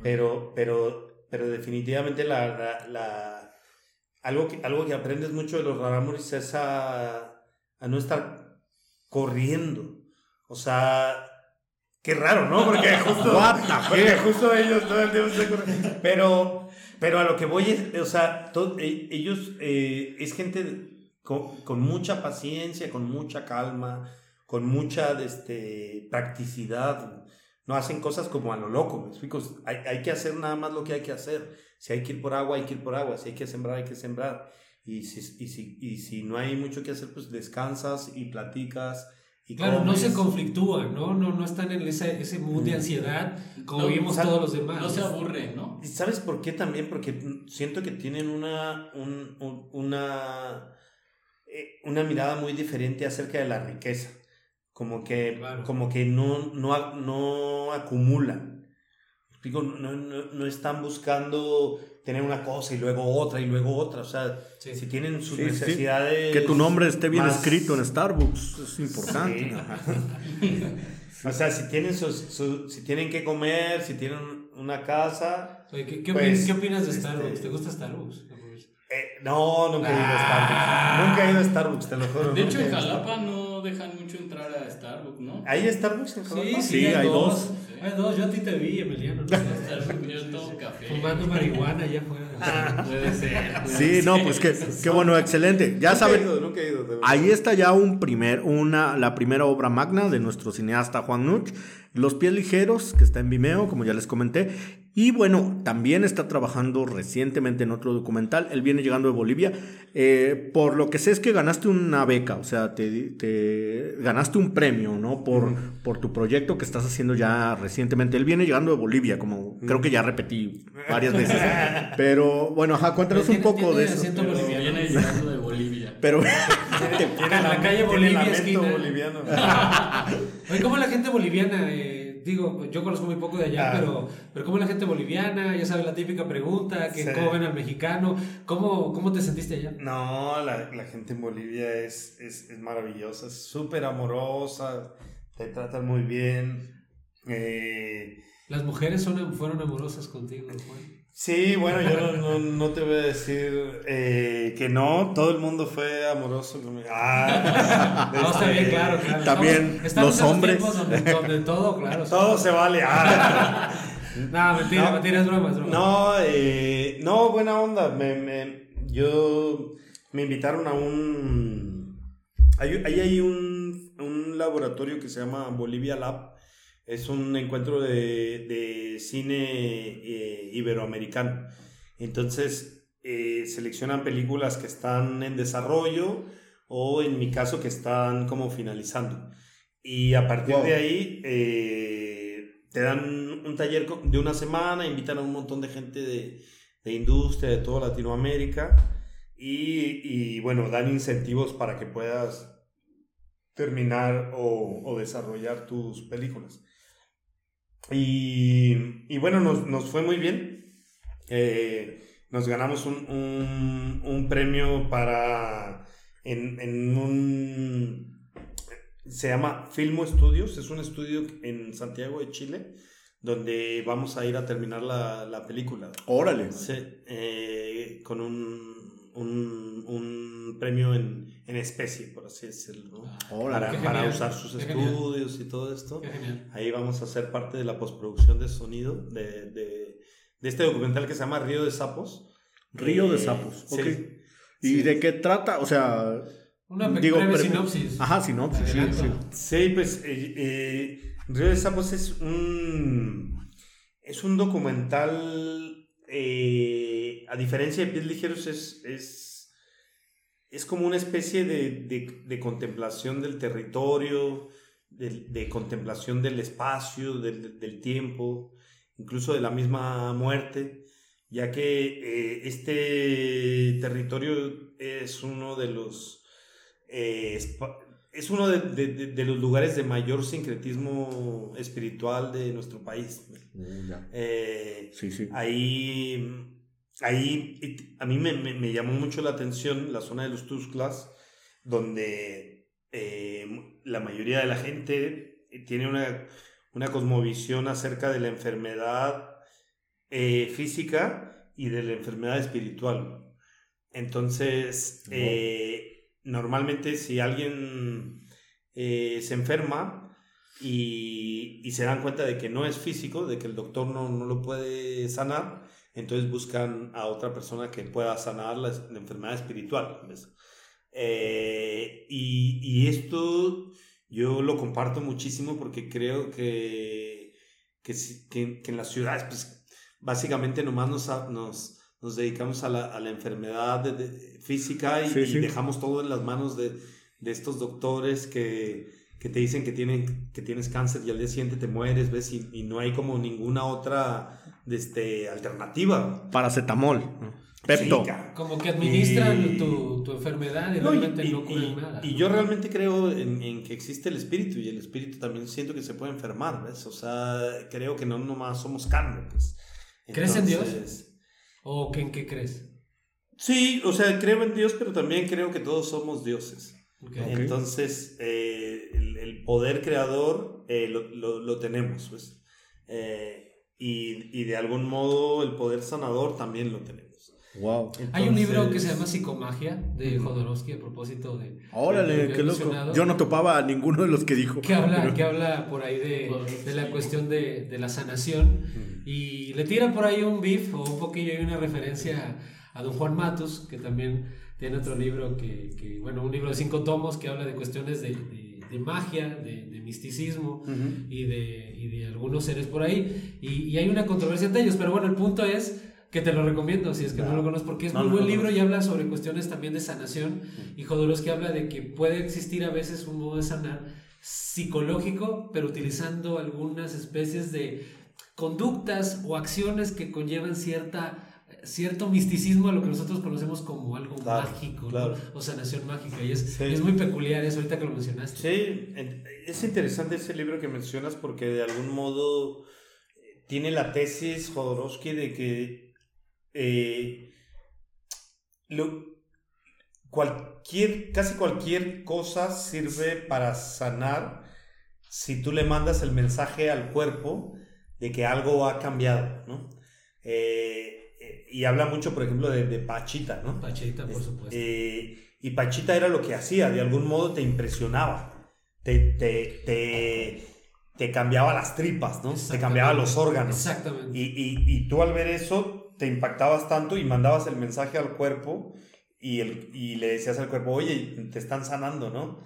Speaker 5: Pero, pero, pero definitivamente la, la, algo, que, algo que aprendes mucho de los Raramuris es a, a no estar corriendo. O sea, qué raro, ¿no? Porque justo, justo ellos todo el tiempo están Pero, pero a lo que voy es, o sea, e, ellos, eh, es gente con, mucha paciencia, con mucha calma, con mucha este, practicidad. No hacen cosas como a lo loco, ¿me explico? Hay, hay, que hacer nada más lo que hay que hacer. Si hay que ir por agua, hay que ir por agua. Si hay que sembrar, hay que sembrar. Y si, y si, y si no hay mucho que hacer, pues descansas y platicas. Y
Speaker 2: claro, no se conflictúan, ¿no? No, no están en ese, ese mood de ansiedad como vimos todos los demás.
Speaker 4: No se aburren, ¿no?
Speaker 5: ¿Y sabes por qué también? Porque siento que tienen una, un, una eh, una mirada muy diferente acerca de la riqueza. Como que, como que no, no, no acumulan. No, no, no, están buscando tener una cosa y luego otra y luego otra. O sea, si tienen sus necesidades.
Speaker 3: Que tu nombre esté bien escrito en Starbucks es importante.
Speaker 5: o sea, si tienen, si tienen que comer, si tienen una casa.
Speaker 2: ¿qué, qué, pues, opinas de este, Starbucks? ¿Te gusta Starbucks?
Speaker 5: Eh, no, nunca he ido a Starbucks. Nunca he ido a Starbucks, te lo juro.
Speaker 4: De hecho, en Jalapa no dejan mucho entrar a Starbucks, ¿no?
Speaker 5: ¿Hay Starbucks en Jalapa?
Speaker 2: Sí, sí, hay, dos. Hay dos, yo a ti te vi, Emiliano.
Speaker 4: yo tomo café.
Speaker 2: Fumando marihuana allá afuera.
Speaker 4: puede ser.
Speaker 3: sí, no, pues qué, qué bueno, excelente. Ya saben,
Speaker 5: nunca he ido,
Speaker 3: ahí está ya un primer, una, la primera obra magna de nuestro cineasta Juan Nuch. Los pies ligeros, que está en Vimeo, como ya les comenté. Y bueno, también está trabajando recientemente en otro documental. Él viene llegando de Bolivia. Eh, por lo que sé es que ganaste una beca, o sea, te, ganaste un premio, ¿no? Por, por tu proyecto que estás haciendo ya recientemente. Él viene llegando de Bolivia, como creo que ya repetí varias veces. Pero bueno, ajá, cuéntanos un poco de eso.
Speaker 4: Viene llegando de Bolivia.
Speaker 3: Pero
Speaker 2: en la calle Bolivia, esquina. boliviano. Oye, ¿cómo la gente boliviana? Eh, digo, yo conozco muy poco de allá, ah. pero, pero como la gente boliviana, ya sabes la típica pregunta, que cómo ven al mexicano, ¿cómo, cómo te sentiste allá?
Speaker 5: No, la, la gente en Bolivia es, es, es maravillosa, es súper amorosa, te tratan muy bien. Eh,
Speaker 2: Las mujeres son, fueron amorosas contigo, Juan.
Speaker 5: Sí, bueno, yo no, no, te voy a decir eh, que no, todo el mundo fue amoroso conmigo. Ah,
Speaker 2: no, está bien, claro, claro.
Speaker 3: También los hombres.
Speaker 2: Donde, todo, claro.
Speaker 5: Todo se vale. Ah.
Speaker 2: no, mentira, mentira, es broma, es broma.
Speaker 5: No, eh, no, buena onda. Me, me, yo me invitaron a un. Ahí hay, hay un, un laboratorio que se llama Bolivia Lab es un encuentro de, cine eh, iberoamericano. Entonces, eh, seleccionan películas que están en desarrollo o en mi caso que están como finalizando. Y a partir de ahí eh, te dan un taller de una semana, invitan a un montón de gente de, industria de toda Latinoamérica y, bueno, dan incentivos para que puedas terminar o, o desarrollar tus películas. Y, y bueno, nos, nos, fue muy bien. Eh, nos ganamos un, un, un, premio para en, en un se llama Filmo Studios, es un estudio en Santiago de Chile donde vamos a ir a terminar la, la película.
Speaker 3: Órale.
Speaker 5: Sí, eh, con un, un, un premio en, en especie, por así decirlo, ¿no?
Speaker 3: Órale.
Speaker 5: para, para
Speaker 2: genial,
Speaker 5: usar sus
Speaker 2: qué genial.
Speaker 5: estudios y todo esto. Ahí vamos a hacer parte de la postproducción de sonido de, de, de este documental que se llama Río de Sapos.
Speaker 3: Río de
Speaker 5: Eh,
Speaker 3: Sapos,
Speaker 5: sí.
Speaker 3: ok. ¿Y
Speaker 5: Sí.
Speaker 3: de qué trata? O sea,
Speaker 2: Una
Speaker 3: Digo,
Speaker 2: breve sinopsis.
Speaker 3: Ajá, sinopsis, sí,
Speaker 2: Adelanto.
Speaker 3: sí.
Speaker 5: Sí, pues eh, eh, Río de Sapos es un, es un documental, eh, a diferencia de Pies Ligeros, es, es, es como una especie de, de- de contemplación del territorio, de, de contemplación del espacio, del, del tiempo, incluso de la misma muerte, ya que eh, este territorio es uno de los... eh, es uno de, de- de- los lugares de mayor sincretismo espiritual de nuestro país.
Speaker 3: Ya.
Speaker 5: Eh,
Speaker 3: Sí, sí.
Speaker 5: ahí, ahí a mí me, me- me llamó mucho la atención la zona de los Tusclas, donde eh, la mayoría de la gente tiene una, una cosmovisión acerca de la enfermedad eh, física y de la enfermedad espiritual. Entonces, eh, normalmente si alguien se enferma y, y se dan cuenta de que no es físico, de que el doctor no, no lo puede sanar, entonces buscan a otra persona que pueda sanar la, la enfermedad espiritual. ¿ves? Eh, y, y esto yo lo comparto muchísimo porque creo que, que, que- que en las ciudades, pues básicamente nomás nos, nos, nos dedicamos a la, a la enfermedad de- de- física y,
Speaker 3: Sí,
Speaker 5: y
Speaker 3: sí.
Speaker 5: dejamos todo en las manos de, de estos doctores que, que te dicen que, tienen, que tienes cáncer y al día siguiente te mueres, ¿ves? Y, y no hay como ninguna otra este, alternativa.
Speaker 3: Paracetamol. Pepto.
Speaker 5: Sí,
Speaker 2: Como que administran
Speaker 5: Y-
Speaker 2: tu, tu enfermedad y
Speaker 5: No,
Speaker 2: realmente
Speaker 5: y-
Speaker 2: no curan nada.
Speaker 5: y yo realmente creo en, en que existe el espíritu y el espíritu también siento que se puede enfermar, ¿ves? O sea, creo que no nomás somos carne, pues.
Speaker 2: ¿Crees en Dios? ¿O que en qué crees?
Speaker 5: Sí, o sea, creo en Dios, pero también creo que todos somos dioses. Entonces, eh, el, el poder creador eh, lo, lo- lo tenemos, pues. Eh, y, y de algún modo el poder sanador también lo tenemos.
Speaker 3: Wow.
Speaker 2: Hay un libro que se
Speaker 5: Entonces-
Speaker 2: llama Psicomagia de Jodorowsky a propósito de...
Speaker 3: Órale, qué loco. Yo no topaba a ninguno de los que dijo.
Speaker 2: Que habla,
Speaker 3: Pero-
Speaker 2: que habla por ahí de, de la cuestión de, de la sanación y le tira por ahí un beef o un poquillo hay una referencia a, a don Juan Matus, que también tiene otro libro que, que, bueno, un libro de cinco tomos que habla de cuestiones de, de- de magia, de, de misticismo y, de, y de algunos seres por ahí. Y, y hay una controversia entre ellos, pero bueno, el punto es que te lo recomiendo si es que no,
Speaker 5: No.
Speaker 2: lo conoces, porque es
Speaker 5: No,
Speaker 2: muy
Speaker 5: no
Speaker 2: buen libro y habla sobre cuestiones también de sanación. Y Jodorowsky habla de que puede existir a veces un modo de sanar psicológico, pero utilizando algunas especies de conductas o acciones que conllevan cierta cierto misticismo a lo que nosotros conocemos como algo
Speaker 5: Claro,
Speaker 2: mágico o sanación mágica y es,
Speaker 5: Sí.
Speaker 2: y es muy peculiar eso ahorita que lo mencionaste
Speaker 5: Sí, es interesante ese libro que mencionas porque de algún modo eh, tiene la tesis Jodorowsky de que eh, lo- cualquier, casi cualquier cosa sirve para sanar si tú le mandas el mensaje al cuerpo de que algo ha cambiado, ¿no? Eh, y habla mucho, por ejemplo, de, de Pachita, ¿no?
Speaker 2: Pachita por supuesto
Speaker 5: Eh, y Pachita era lo que hacía, de algún modo te impresionaba, te, te, te, te cambiaba las tripas, ¿no? Te cambiaba los órganos.
Speaker 2: exactamente
Speaker 5: Y, y, y tú al ver eso te impactabas tanto y mandabas el mensaje al cuerpo y, el, y le decías al cuerpo, oye, te están sanando, ¿no?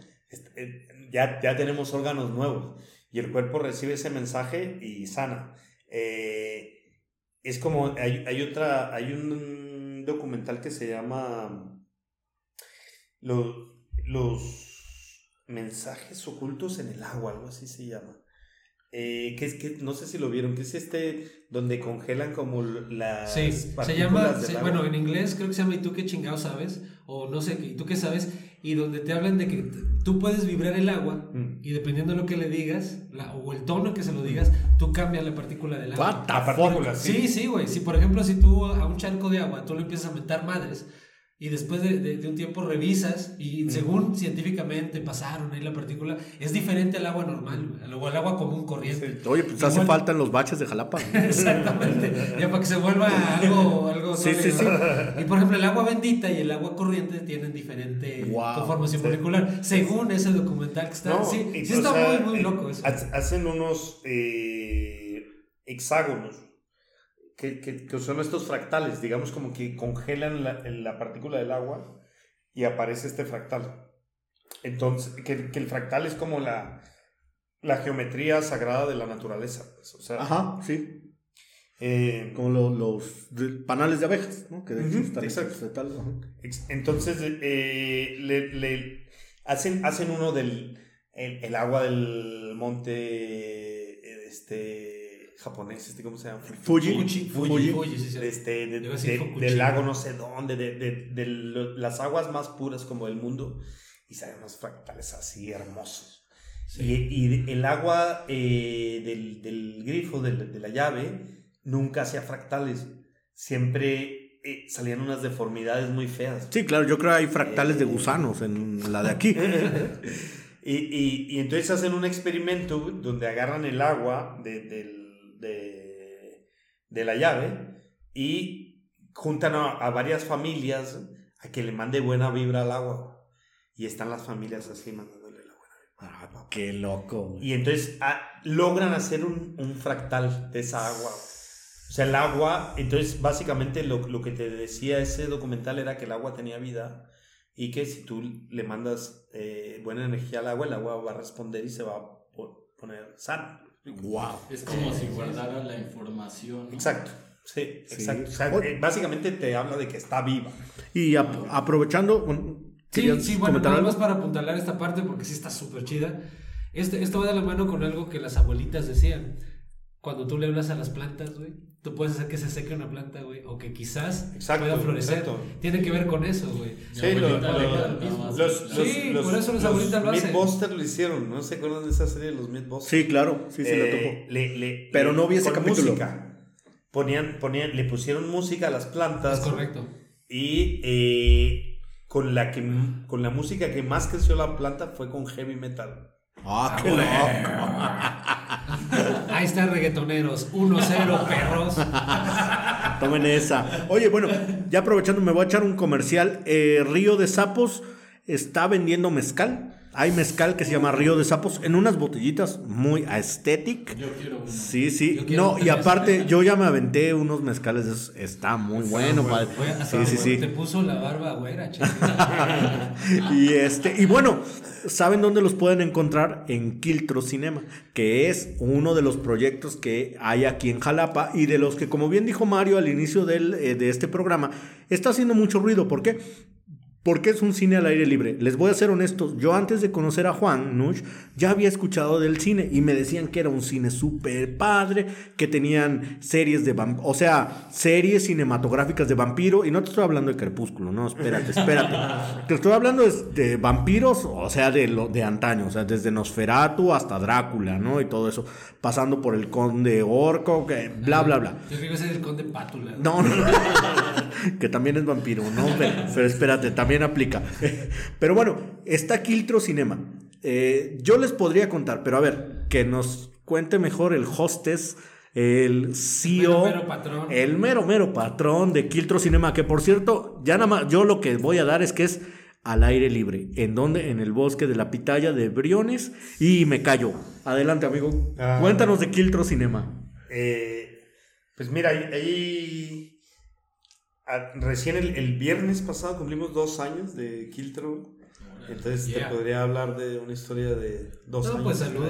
Speaker 5: Eh, Ya, ya tenemos órganos nuevos. Y el cuerpo recibe ese mensaje y sana. Eh, es como, hay, hay otra, hay un documental que se llama Los, los mensajes ocultos en el agua, algo así se llama. Eh, que es que no sé si lo vieron, que es este donde congelan como las
Speaker 2: Sí, se llama, se- bueno, en inglés creo que se llama ¿Y tú qué chingado sabes? O no sé, ¿y tú qué sabes? Y donde te hablan de que tú puedes vibrar el agua
Speaker 5: Mm.
Speaker 2: y dependiendo de lo que le digas, la- o el tono que se lo digas, tú cambias la partícula del agua.
Speaker 5: La partícula,
Speaker 2: Sí, sí, güey. Si por ejemplo, si tú a un charco de agua, tú le empiezas a mentar madres y después de, de- de un tiempo revisas y según científicamente pasaron ahí la partícula, es diferente al agua normal, al, al agua común corriente.
Speaker 3: Oye, pues hace falta en los baches de Jalapa.
Speaker 2: Exactamente, ya para que se vuelva algo, algo
Speaker 3: Sí, sí,
Speaker 2: sólido, ¿no? Y por ejemplo, el agua bendita y el agua corriente tienen diferente
Speaker 3: Wow,
Speaker 2: conformación molecular, según ese documental que está.
Speaker 5: No,
Speaker 2: sí, sí está
Speaker 5: sea,
Speaker 2: muy, muy loco eso.
Speaker 5: ha- Hacen unos eh, hexágonos, que, que- que son estos fractales, digamos como que congelan la, la partícula del agua y aparece este fractal. Entonces, que, que el fractal es como la, la geometría sagrada de la naturaleza. pues, o sea,
Speaker 3: Ajá, sí.
Speaker 5: eh,
Speaker 3: Como lo- los panales de abejas, ¿no? Que de hecho
Speaker 5: Ujú,
Speaker 3: están
Speaker 5: exacto.
Speaker 3: de tal.
Speaker 5: Entonces, eh, le, le- hacen, hacen uno del el, el agua del monte este japonés, este, ¿cómo se llama?
Speaker 3: Fuji.
Speaker 2: Fuji, Fuji, sí, sí.
Speaker 5: Este, de- de- del lago no sé dónde, de, de- las aguas más puras como del mundo, y salen unos fractales así hermosos.
Speaker 2: Sí.
Speaker 5: Y, y el agua eh, del, del grifo, del- de la llave, nunca hacía fractales. Siempre eh, salían unas deformidades muy feas.
Speaker 3: Sí, claro, yo creo que hay fractales de
Speaker 5: Eh.
Speaker 3: gusanos en la de aquí.
Speaker 5: y, y- y entonces hacen un experimento donde agarran el agua de, del- de- de la llave y juntan a, a varias familias a que le mande buena vibra al agua. Y están las familias así mandándole la buena vibra.
Speaker 3: Ah, qué loco.
Speaker 5: Y entonces ah, logran hacer un, un fractal de esa agua. O sea, el agua, entonces básicamente lo, lo que te decía ese documental era que el agua tenía vida y que si tú le mandas eh, buena energía al agua, el agua va a responder y se va a po- poner sana.
Speaker 3: Wow.
Speaker 4: Es como si guardara la información. ¿no?
Speaker 5: Exacto. Sí,
Speaker 3: Sí.
Speaker 5: exacto. O sea, eh, básicamente te habla de que está viva.
Speaker 3: Y ap- aprovechando.
Speaker 2: Sí,
Speaker 3: ¿querías
Speaker 2: sí, bueno, nada
Speaker 3: algo?
Speaker 2: más para apuntalar esta parte porque sí está súper chida. Este, esto va de la mano con algo que las abuelitas decían. Cuando tú le hablas a las plantas, güey, tú puedes hacer que se seque una planta, güey, o que quizás
Speaker 5: Exacto,
Speaker 2: pueda florecer.
Speaker 5: exacto.
Speaker 2: Tiene que ver con eso, güey.
Speaker 5: Sí, lo- lo- los,
Speaker 2: Sí,
Speaker 5: los-
Speaker 2: por eso los
Speaker 5: los
Speaker 2: abuelitas lo hacen.
Speaker 5: Mythbusters lo hicieron, ¿no se acuerdan de esa serie de los Mythbusters?
Speaker 3: Sí, claro, sí, sí, la
Speaker 5: Eh,
Speaker 3: topo.
Speaker 5: le- le-
Speaker 3: Pero
Speaker 5: le-
Speaker 3: no vi ese capítulo.
Speaker 5: música. Ponían, ponían, le pusieron música a las plantas.
Speaker 2: Es correcto.
Speaker 5: Y eh, con, la que, con la música que más creció la planta fue con heavy metal.
Speaker 3: Ah, qué loco.
Speaker 2: Ahí están reggaetoneros. 1-0, perros.
Speaker 3: Tomen esa. Oye, bueno, ya aprovechando, me voy a echar un comercial. Eh, Río de Sapos está vendiendo mezcal. Hay mezcal que se llama Río de Sapos en unas botellitas muy aesthetic.
Speaker 4: Yo quiero uno.
Speaker 3: Sí, sí.
Speaker 2: Yo quiero
Speaker 3: No, y aparte, yo ya me aventé unos mezcales. esos. Está muy bueno, padre. Sí, sí, sí.
Speaker 2: Te puso la barba güera,
Speaker 3: y este y bueno saben dónde los pueden encontrar en Quiltro Cinema que es uno de los proyectos que hay aquí en Jalapa y de los que como bien dijo Mario al inicio del, eh, de este programa está haciendo mucho ruido ¿por qué? Porque es un cine al aire libre. Les voy a ser honestos, yo antes de conocer a Juan Nush ya había escuchado del cine y me decían que era un cine súper padre, que tenían series de o sea, series cinematográficas de vampiro y no te estoy hablando de Crepúsculo, no, espérate, espérate. te estoy hablando de, de vampiros, o sea, de lo de antaño, o sea, desde Nosferatu hasta Drácula, ¿no? Y todo eso, pasando por el Conde Orco, que bla bla bla.
Speaker 2: Yo creo que es el conde Pátula.
Speaker 3: No, no, que también es vampiro, ¿no? Pero, pero espérate, también aplica. Pero bueno, está Quiltro Cinema. Eh, yo les podría contar, pero a ver, que nos cuente mejor el hostess, el CEO,
Speaker 2: Mero, mero patrón.
Speaker 3: el mero, mero patrón de Quiltro Cinema, que por cierto, ya nada más, yo lo que voy a dar es que es al aire libre. ¿En dónde? En el bosque de la pitaya de Briones. Y me callo. Adelante, amigo.
Speaker 5: Ah.
Speaker 3: Cuéntanos de Quiltro Cinema.
Speaker 5: Eh, pues mira, ahí, ahí- a- recién el, el viernes pasado cumplimos dos años de Kiltro. Entonces
Speaker 2: Yeah.
Speaker 5: te podría hablar de una historia de dos
Speaker 2: No,
Speaker 5: años.
Speaker 2: pues salud.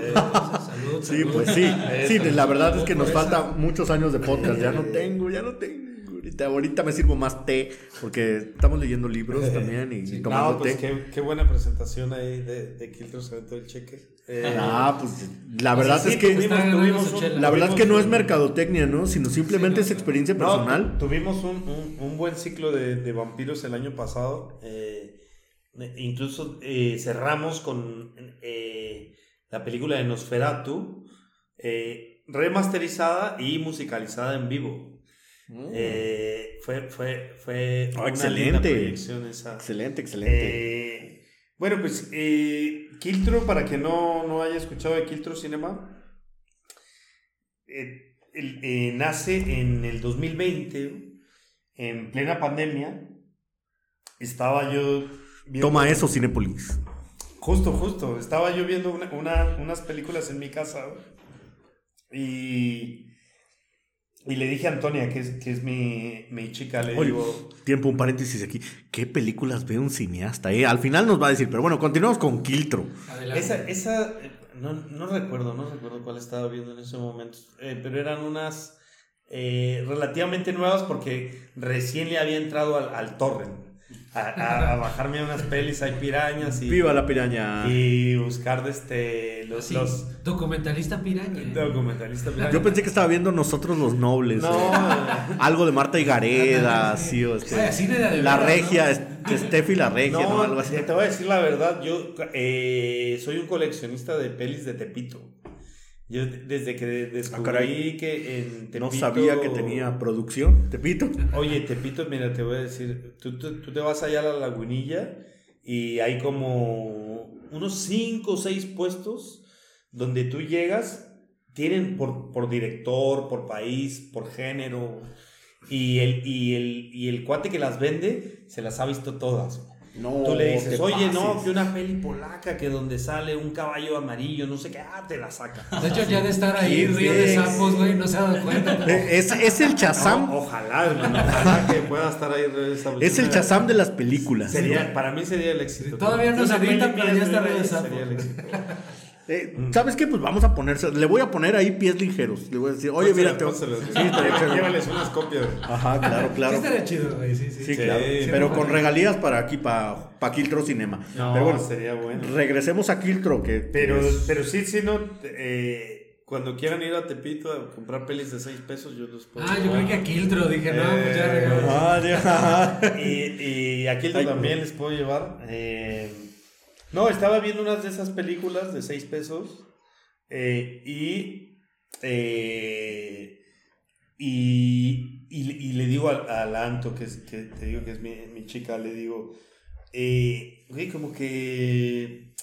Speaker 3: Sí, pues sí. Sí, la verdad es que nos
Speaker 2: Por esa.
Speaker 3: falta muchos años de podcast. Ya no tengo, ya no tengo. Ahorita, ahorita me sirvo más té porque estamos leyendo libros también y
Speaker 2: Sí.
Speaker 3: tomando
Speaker 5: no, pues
Speaker 3: té.
Speaker 5: qué, qué buena presentación ahí de, de Kiltro, se aventó el cheque. Eh,
Speaker 3: Ah, pues la verdad
Speaker 5: sí,
Speaker 3: es que
Speaker 5: tuvimos- tuvimos un-
Speaker 3: la verdad es que no es mercadotecnia, ¿no? Sino simplemente
Speaker 2: Sí, no,
Speaker 3: es experiencia
Speaker 5: No,
Speaker 3: personal.
Speaker 5: tu- tuvimos un, un- un buen ciclo de, de vampiros el año pasado. eh, eh, incluso eh, cerramos con eh, la película de Nosferatu, eh, remasterizada y musicalizada en vivo. Eh, fue fue, fue
Speaker 3: Ah,
Speaker 5: una
Speaker 3: excelente.
Speaker 5: linda proyección esa.
Speaker 3: Excelente, excelente.
Speaker 5: Eh, bueno, pues eh, Kiltro, para que no, no haya escuchado de Kiltro Cinema, eh, eh, nace en el 2020, en plena pandemia. Estaba yo viendo-
Speaker 3: Toma eso, Cinépolis.
Speaker 5: Justo, justo. Estaba yo viendo una- una- unas películas en mi casa y, y le dije a Antonia, que es, que es mi, mi chica, le
Speaker 3: Oye,
Speaker 5: digo...
Speaker 3: tiempo, un paréntesis aquí. ¿Qué películas ve un cineasta? eh? Al final nos va a decir, pero bueno, continuamos con Kiltro.
Speaker 5: Esa, esa no, no recuerdo, no recuerdo cuál estaba viendo en ese momento, eh, pero eran unas eh, relativamente nuevas porque recién le había entrado al, al torrent, a, a- a bajarme unas pelis, hay pirañas y,
Speaker 3: Viva la piraña.
Speaker 5: y buscar de este, los,
Speaker 2: documentalista piraña.
Speaker 5: documentalistas pirañas.
Speaker 3: Yo pensé que estaba viendo nosotros los nobles.
Speaker 5: No,
Speaker 3: eh. Algo de Marta y Gareda, sí, o este,
Speaker 2: Vaya, cine de de
Speaker 3: La regia,
Speaker 2: ¿no?
Speaker 3: este, Steffi la regia, ¿no?
Speaker 5: no,
Speaker 3: Algo así.
Speaker 5: te voy a decir la verdad, yo eh, soy un coleccionista de pelis de Tepito. Yo de- desde que descubrí
Speaker 3: Ah,
Speaker 5: que en Tepito...
Speaker 3: No sabía que tenía producción, te pito.
Speaker 5: Oye, Tepito, mira, te voy a decir, tú, tú- tú te vas allá a la lagunilla y hay como unos 5 o 6 puestos donde tú llegas, tienen por, por director, por país, por género, y el, y, el, y el cuate que las vende se las ha visto todas.
Speaker 3: No,
Speaker 5: Tú le dices, oye, no, que una peli polaca que donde sale un caballo amarillo, no sé qué, ah, te la saca.
Speaker 2: De hecho, ya de estar ahí, río de sapos, güey, no se ha dado cuenta. pero-
Speaker 3: Eh, Es, es el Chazam,
Speaker 5: No, ojalá, hermano, ojalá que pueda estar ahí. esa
Speaker 3: es el Chazam de las películas.
Speaker 5: Sería, para mí sería el éxito.
Speaker 2: Todavía no se edita, pero ya está Río de
Speaker 5: sería el éxito.
Speaker 3: Eh, ¿Sabes qué? Pues vamos a ponerse, le voy a poner ahí pies ligeros. Le voy a decir, oye, mira, te... Sí.
Speaker 5: Llévales unas copias.
Speaker 3: Ajá, claro,
Speaker 2: Sí
Speaker 3: claro.
Speaker 2: estaría chido, güey, sí, sí.
Speaker 3: Sí,
Speaker 5: Sí,
Speaker 3: claro.
Speaker 5: sí,
Speaker 3: pero con regalías para aquí, para pa Kiltro Cinema.
Speaker 5: No,
Speaker 3: pero bueno,
Speaker 5: sería bueno.
Speaker 3: regresemos a Kiltro, que...
Speaker 5: Pero,
Speaker 3: es-
Speaker 5: pero sí, sí, no. eh, cuando quieran ir a Tepito a comprar pelis de 6 pesos, yo los puedo.
Speaker 2: Ah, yo creí que a Kiltro, dije, no, pues ya
Speaker 5: Eh,
Speaker 2: regaló.
Speaker 3: Ah, ya.
Speaker 5: Y, y aquí
Speaker 3: Ay,
Speaker 5: también les puedo llevar. eh, no, estaba viendo unas de esas películas de 6 pesos. eh, y, eh, y, y, y le digo al, al Anto, que, es, que te digo que es mi, mi chica, le digo, eh, güey, como que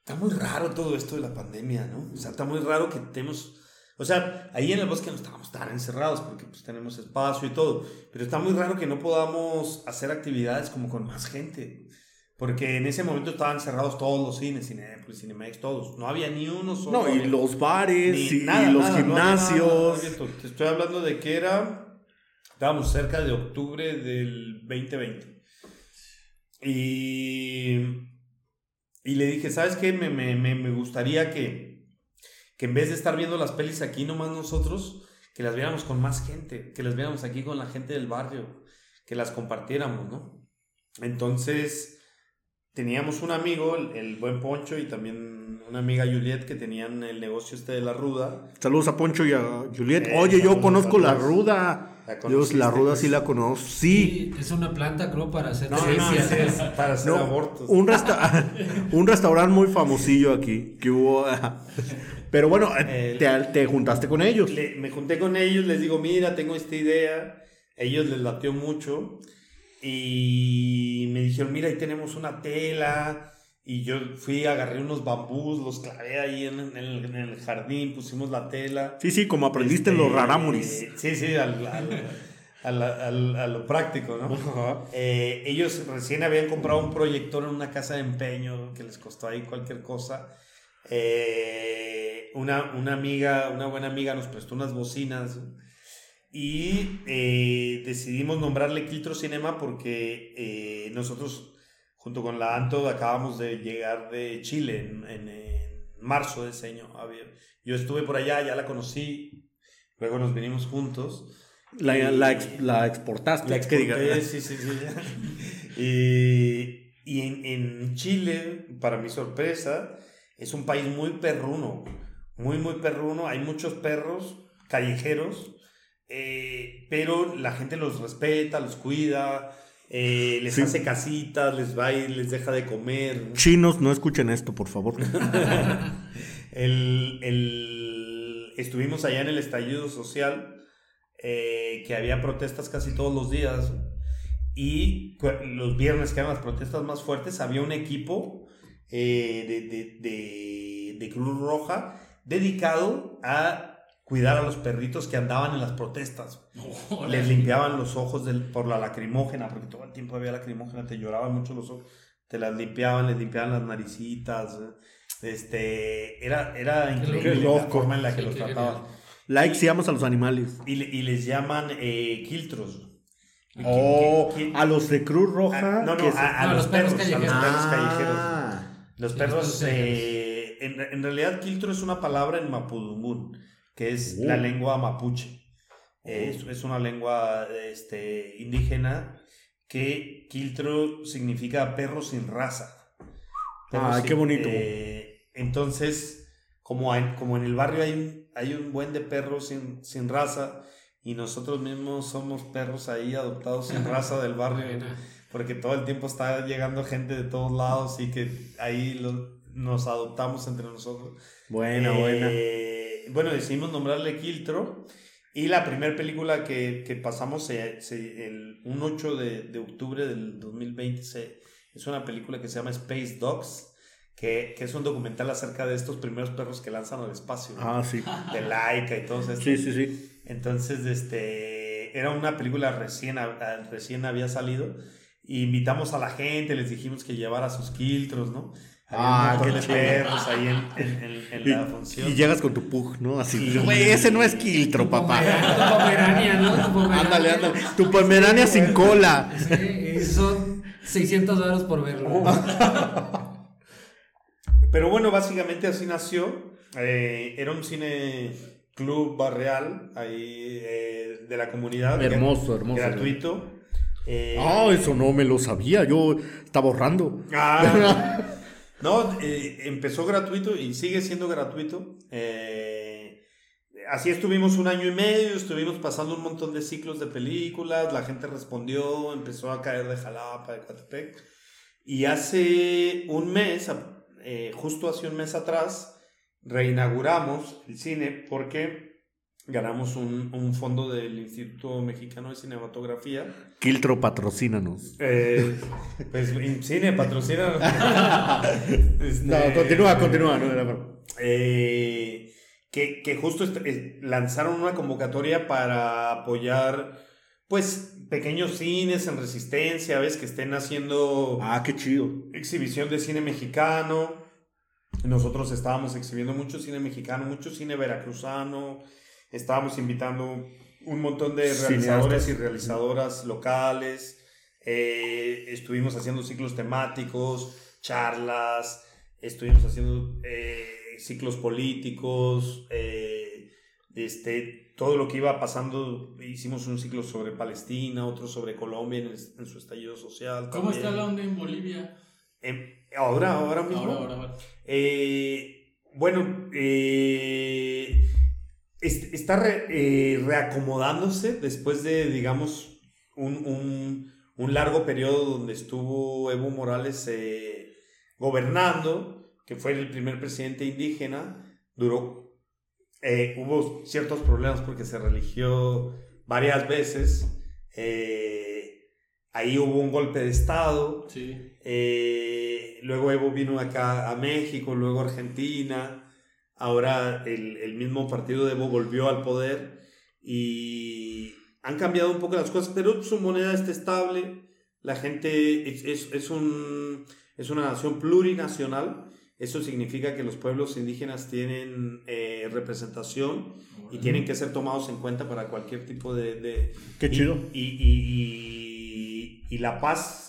Speaker 5: está muy raro todo esto de la pandemia, ¿no? O sea, está muy raro que tenemos... O sea, ahí en el bosque no estábamos tan encerrados porque pues tenemos espacio y todo, pero está muy raro que no podamos hacer actividades como con más gente. Porque en ese momento estaban cerrados todos los cines, Cinepolis, Cinemex, todos. No había ni uno solo.
Speaker 3: No, y los bares,
Speaker 5: Ni
Speaker 3: y,
Speaker 5: nada,
Speaker 3: y los
Speaker 5: nada, no
Speaker 3: gimnasios.
Speaker 5: abierto. Te estoy hablando de que era. Estábamos cerca de octubre del 2020. Y. Y le dije, ¿sabes qué? Me, me, me, me gustaría que, que en vez de estar viendo las pelis aquí nomás nosotros, que las viéramos con más gente, que las viéramos aquí con la gente del barrio, que las compartiéramos, ¿no? Entonces, teníamos un amigo, el, el buen Poncho, y también una amiga Juliet, que tenían el negocio este de la ruda.
Speaker 3: Saludos a Poncho y a Juliet.
Speaker 5: Eh,
Speaker 3: Oye, yo conozco la ruda.
Speaker 5: ¿La
Speaker 3: Dios, la ruda sí la conozco. Sí.
Speaker 2: Sí, es una planta, creo, para hacer
Speaker 5: No, no, ese es para hacer
Speaker 3: No,
Speaker 5: abortos.
Speaker 3: un, resta- un restaurante muy famosillo aquí que hubo. Pero bueno,
Speaker 5: El-
Speaker 3: te, te juntaste con ellos.
Speaker 5: Le- me junté con ellos, les digo, mira, tengo esta idea. Ellos les latió mucho. Y me dijeron, mira, ahí tenemos una tela. Y yo fui, agarré unos bambús, los clavé ahí en, en el, en el jardín, pusimos la tela.
Speaker 3: Sí, sí, como aprendiste en
Speaker 5: Este,
Speaker 3: los rarámuris.
Speaker 5: eh, sí, sí, al, al- al- al- a lo práctico, ¿no? Eh, ellos recién habían comprado un proyector en una casa de empeño que les costó ahí cualquier cosa. Eh, una, una amiga, una buena amiga nos prestó unas bocinas y eh, decidimos nombrarle Quiltro Cinema porque eh, nosotros, junto con la Anto, acabamos de llegar de Chile en, en- en marzo de ese año. Yo estuve por allá, ya la conocí, luego nos vinimos juntos.
Speaker 3: La,
Speaker 5: Y-
Speaker 3: la, ex- la exportaste.
Speaker 5: la
Speaker 3: que
Speaker 5: exporté, sí, sí, sí. y y en, en Chile, para mi sorpresa, es un país muy perruno, muy, muy perruno. Hay muchos perros callejeros, eh, pero la gente los respeta, los cuida, eh, les
Speaker 3: Sí.
Speaker 5: hace casitas, les va y les deja de comer.
Speaker 3: Chinos, no escuchen esto, por favor.
Speaker 5: El, el- estuvimos allá en el estallido social. eh, que había protestas casi todos los días. Y los viernes, que eran las protestas más fuertes, había un equipo de, de- de- de Cruz Roja dedicado a cuidar a los perritos que andaban en las protestas. Les limpiaban los ojos del- por la lacrimógena, porque todo el tiempo había lacrimógena, te lloraban mucho los ojos, te las limpiaban, les limpiaban las naricitas. Este, era, era increíble la forma en la que
Speaker 2: Sí,
Speaker 5: los trataban.
Speaker 3: Like si a los animales.
Speaker 5: Y, le- y les llaman eh, quiltros.
Speaker 3: Oh,
Speaker 5: ¿Qué- qué-
Speaker 3: a los de Cruz Roja.
Speaker 5: Ah, no, no, a, a
Speaker 2: No,
Speaker 5: los,
Speaker 2: los perros
Speaker 5: perros, a los
Speaker 2: callejeros.
Speaker 5: perros callejeros.
Speaker 3: Ah.
Speaker 5: Los
Speaker 2: Sí,
Speaker 5: perros,
Speaker 2: los perros
Speaker 5: eh, en, en realidad quiltro es una palabra en mapudungun, que es
Speaker 3: Oh.
Speaker 5: la lengua mapuche. Es, es una lengua este, indígena que quiltro significa perro sin raza. Perro
Speaker 3: Ay,
Speaker 5: sin-
Speaker 3: qué bonito.
Speaker 5: eh, entonces, como, hay- como en el barrio hay un, hay un buen de perros sin, sin raza y nosotros mismos somos perros ahí adoptados sin raza del barrio, porque todo el tiempo está llegando gente de todos lados y que ahí lo- nos adoptamos entre nosotros.
Speaker 3: Buena,
Speaker 5: Eh,
Speaker 3: buena.
Speaker 5: Bueno, decidimos nombrarle Quiltro. Y la primera película que, que pasamos se- se- el, un 8 de, de octubre del 2020 se- es una película que se llama Space Dogs, que, que es un documental acerca de estos primeros perros que lanzan al espacio. ¿no?
Speaker 3: Ah, sí.
Speaker 5: De Laika y todos estos.
Speaker 3: Sí, sí, sí.
Speaker 5: Entonces, este, era una película recién, recién había salido. Y invitamos a la gente, les dijimos que llevara sus quiltros, ¿no?
Speaker 3: Ah,
Speaker 5: de
Speaker 3: chido.
Speaker 5: perros ahí en, en- en- en la
Speaker 3: Y,
Speaker 5: función.
Speaker 3: y llegas con tu pug, ¿no? Así,
Speaker 5: Sí.
Speaker 3: güey, ese no es quiltro,
Speaker 2: Tu
Speaker 3: papá.
Speaker 2: tu pomerania, ¿no? Tu pomerania.
Speaker 3: Ándale, ándale. Tu pomerania sin cola.
Speaker 2: Sí, y son 600 varos por verlo.
Speaker 5: Pero bueno, básicamente así nació. Eh, era un cine club barrial ahí eh, de la comunidad.
Speaker 3: Hermoso, hermoso.
Speaker 5: Gratuito. Eh,
Speaker 3: Ah, eso no me lo sabía. Yo estaba ahorrando.
Speaker 5: Ah, no, eh, empezó gratuito y sigue siendo gratuito. Eh, así estuvimos un año y medio, estuvimos pasando un montón de ciclos de películas, la gente respondió, empezó a caer de Jalapa, de Coatepec. Y hace un mes, eh, justo hace un mes atrás, reinauguramos el cine porque ganamos un, un fondo del Instituto Mexicano de Cinematografía.
Speaker 3: Quiltro, patrocínanos.
Speaker 5: Eh, pues cine patrocina. Este,
Speaker 3: No, continúa, continúa. No,
Speaker 5: eh, que, que justo eh, lanzaron una convocatoria para apoyar, pues, pequeños cines en resistencia, ¿ves? Que estén haciendo
Speaker 3: Ah, qué chido.
Speaker 5: exhibición de cine mexicano. Nosotros estábamos exhibiendo mucho cine mexicano, mucho cine veracruzano. Estábamos invitando un montón de realizadores
Speaker 3: Cineastas.
Speaker 5: y realizadoras locales. Eh, estuvimos haciendo ciclos temáticos, charlas. Estuvimos haciendo eh, ciclos políticos. eh, este, todo lo que iba pasando. Hicimos un ciclo sobre Palestina, otro sobre Colombia en, el- en su estallido social.
Speaker 4: ¿Cómo
Speaker 5: también.
Speaker 4: está la onda en Bolivia?
Speaker 5: Ahora, ahora mismo.
Speaker 4: Ahora, ahora, ahora.
Speaker 5: Eh, bueno, eh, está re- eh, reacomodándose después de, digamos, un, un- un largo periodo donde estuvo Evo Morales eh, gobernando, que fue el primer presidente indígena. Duró, eh, hubo ciertos problemas porque se religió varias veces. ahí hubo un golpe de Estado.
Speaker 4: Sí.
Speaker 5: Luego Evo vino acá a México, luego a Argentina. Ahora el, el mismo partido de Evo volvió al poder y han cambiado un poco las cosas, pero su moneda está estable. La gente es, es, es un, es una nación plurinacional. Eso significa que los pueblos indígenas tienen eh, representación y tienen que ser tomados en cuenta para cualquier tipo de... de-
Speaker 3: Qué
Speaker 5: y-
Speaker 3: chido.
Speaker 5: Y, y, y, La Paz,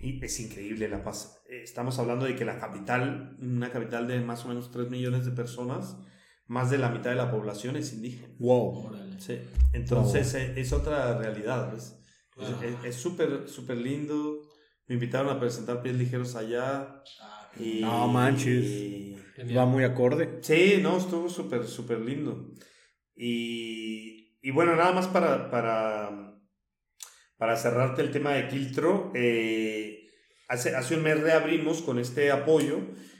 Speaker 5: es increíble La Paz. Eh, Estamos hablando de que la capital, una capital de más o menos 3 millones de personas, más de la mitad de la población es indígena.
Speaker 3: Wow.
Speaker 5: Sí. Entonces eh, es otra realidad. ¿ves? Es- súper, súper lindo. Me invitaron a presentar pies ligeros allá.
Speaker 4: Ah,
Speaker 5: Y,
Speaker 3: No manches.
Speaker 5: y-.
Speaker 3: Va muy acorde.
Speaker 5: Sí, no, estuvo súper, súper lindo. Y, y bueno, nada más para, para, para cerrarte el tema de Quiltro, eh, hace, hace un mes reabrimos con este apoyo,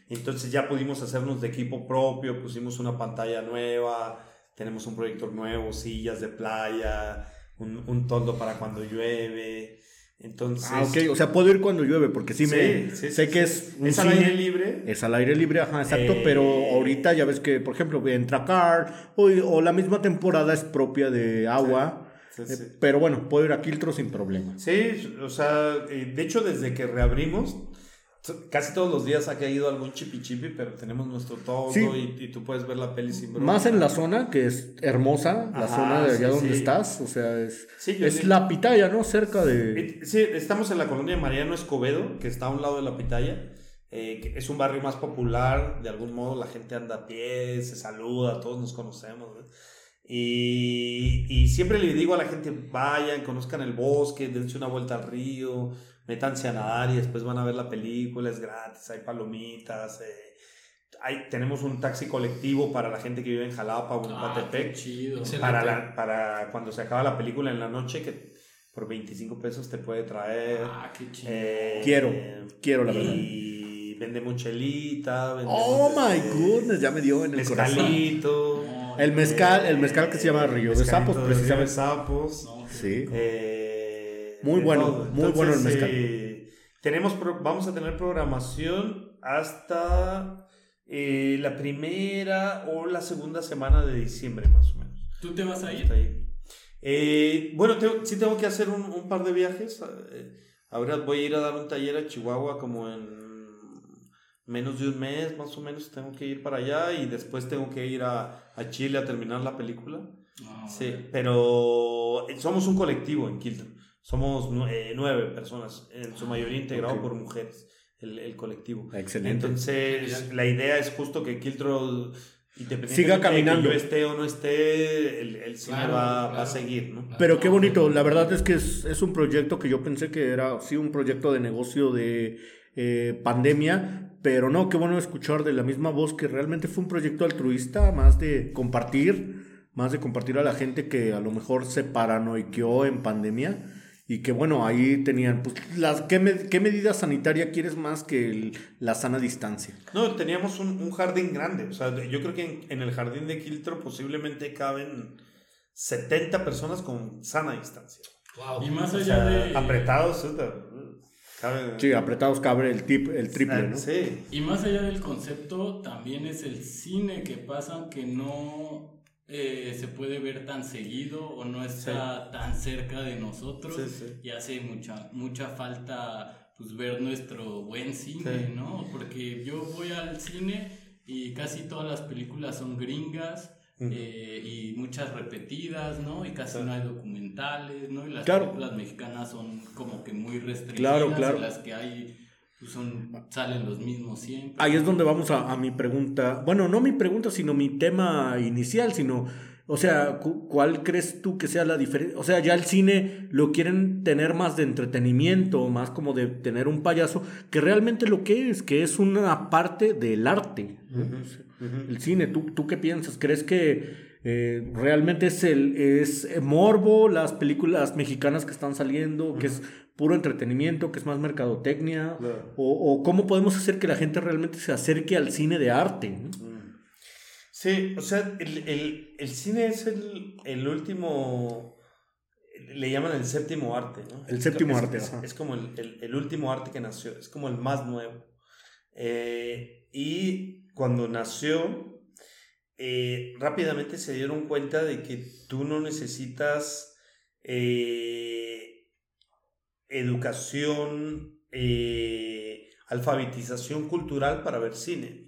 Speaker 5: entonces ya pudimos hacernos de equipo propio, pusimos una pantalla nueva, tenemos un proyector nuevo, sillas de playa, un, un toldo para cuando llueve. Entonces,
Speaker 3: Ah, ok, o sea, puedo ir cuando llueve, porque sí, me
Speaker 5: Sí,
Speaker 3: sé
Speaker 5: sí,
Speaker 3: que es un
Speaker 5: Es al aire libre.
Speaker 3: Es al aire libre, ajá, exacto,
Speaker 5: Eh,
Speaker 3: pero ahorita ya ves que, por ejemplo, entra car o, o la misma temporada es propia de agua, eh, pero bueno, puedo ir a Quiltro sin problema.
Speaker 5: Sí, o sea, eh, de hecho desde que reabrimos, casi todos los días ha caído algún chipi chipi, pero tenemos nuestro todo
Speaker 3: Sí.
Speaker 5: y, y tú puedes ver la peli sin broma.
Speaker 3: Más en la zona, que es hermosa, la
Speaker 5: Ajá,
Speaker 3: zona de allá
Speaker 5: sí,
Speaker 3: donde
Speaker 5: sí.
Speaker 3: estás, o sea, es, es la pitaya, ¿no? Cerca de...
Speaker 5: Sí, estamos en la colonia de Mariano Escobedo, que está a un lado de la Pitaya. eh, que es un barrio más popular, de algún modo la gente anda a pie, se saluda, todos nos conocemos. ¿no? Y, y siempre le digo a la gente, vayan, conozcan el bosque, dense una vuelta al río, métanse a nadar y después van a ver la película, es gratis, hay palomitas. eh, hay, tenemos un taxi colectivo para la gente que vive en Jalapa o en
Speaker 4: Ah,
Speaker 5: Coatepec
Speaker 4: qué chido.
Speaker 5: Para, la- para cuando se acaba la película en la noche, que por 25 pesos te puede traer.
Speaker 4: Ah, qué chido.
Speaker 5: Eh,
Speaker 3: Quiero, quiero, la verdad.
Speaker 5: Y vendemos chelita.
Speaker 3: Oh
Speaker 5: vendemos,
Speaker 3: my
Speaker 5: este,
Speaker 3: goodness, ya me dio en el corazón. El mezcal, el mezcal que se llama Río de Sapos,
Speaker 5: de Río de
Speaker 3: precisamente.
Speaker 5: Sapos.
Speaker 4: no,
Speaker 3: Sí.
Speaker 5: Eh,
Speaker 3: Muy bueno,
Speaker 5: todo.
Speaker 3: muy bueno el mezcal.
Speaker 5: eh, tenemos pro- vamos a tener programación hasta eh, la primera o la segunda semana de diciembre, más o menos.
Speaker 4: ¿Tú te vas a ir?
Speaker 5: Ahí. Eh, bueno, tengo- sí tengo que hacer un, un par de viajes. eh, ahora voy a ir a dar un taller a Chihuahua como en menos de un mes, más o menos. Tengo que ir para allá y después tengo que ir a, a Chile a terminar la película.
Speaker 4: Ah,
Speaker 5: Sí, pero somos un colectivo en Quiltro. Somos nu- eh, nueve personas, en su mayoría integrado
Speaker 3: Ok.
Speaker 5: por mujeres, el, el colectivo.
Speaker 3: Excelente.
Speaker 5: Entonces, la idea es justo que Quiltro, independientemente
Speaker 3: Siga caminando.
Speaker 5: de que yo esté o no esté, el, el cine
Speaker 4: Claro,
Speaker 5: va, va a
Speaker 4: claro.
Speaker 5: seguir, ¿no?
Speaker 3: Pero qué bonito, la verdad es que es, es un proyecto que yo pensé que era sí un proyecto de negocio de eh, pandemia, pero no, qué bueno escuchar de la misma voz que realmente fue un proyecto altruista, más de compartir, más de compartir a la gente que a lo mejor se paranoiqueó en pandemia y que bueno, ahí tenían, pues, las, ¿qué, me- qué medida sanitaria quieres más que el- la sana distancia?
Speaker 5: No, teníamos un, un jardín grande. O sea, yo creo que en, en el jardín de Quiltro posiblemente caben 70 personas con sana distancia.
Speaker 2: Wow.
Speaker 4: Y más
Speaker 5: O
Speaker 4: allá
Speaker 5: sea,
Speaker 4: de...
Speaker 5: apretados, puta, caben.
Speaker 3: Sí, apretados cabe el, tip, el triple, ¿no?
Speaker 5: Sí.
Speaker 4: Y más allá del concepto, también es el cine que pasa que no eh, se puede ver tan seguido o no está tan cerca de nosotros
Speaker 5: Sí, sí.
Speaker 4: y hace mucha, mucha falta pues ver nuestro buen cine,
Speaker 5: Sí.
Speaker 4: ¿no? Porque yo voy al cine y casi todas las películas son gringas. Eh, y muchas repetidas, ¿no? Y casi no hay documentales, ¿no? Y las
Speaker 3: Claro.
Speaker 4: películas mexicanas son como que muy restringidas.
Speaker 3: Claro, claro.
Speaker 4: Y las que hay pues son, salen los mismos siempre.
Speaker 3: Ahí es donde vamos a, a mi pregunta. Bueno, no mi pregunta, sino mi tema inicial, sino, o sea, cu- ¿cuál crees tú que sea la diferencia? O sea, ya el cine lo quieren tener más de entretenimiento, más como de tener un payaso, que realmente lo que es, que es una parte del arte. El cine, ¿tú, ¿tú qué piensas? ¿Crees que eh, realmente es el es morbo las películas mexicanas que están saliendo, que es puro entretenimiento, que es más mercadotecnia?
Speaker 5: Claro.
Speaker 3: O, o cómo podemos hacer que la gente realmente se acerque al cine de arte? ¿no?
Speaker 5: Sí, o sea, el, el- el cine es el, el último, le llaman el séptimo arte, ¿no?
Speaker 3: El séptimo
Speaker 5: Es-
Speaker 3: arte,
Speaker 5: Es,
Speaker 3: ajá.
Speaker 5: es como el, último arte que nació, es como el más nuevo. Eh, y cuando nació, eh, rápidamente se dieron cuenta de que tú no necesitas eh, educación, alfabetización cultural para ver cine.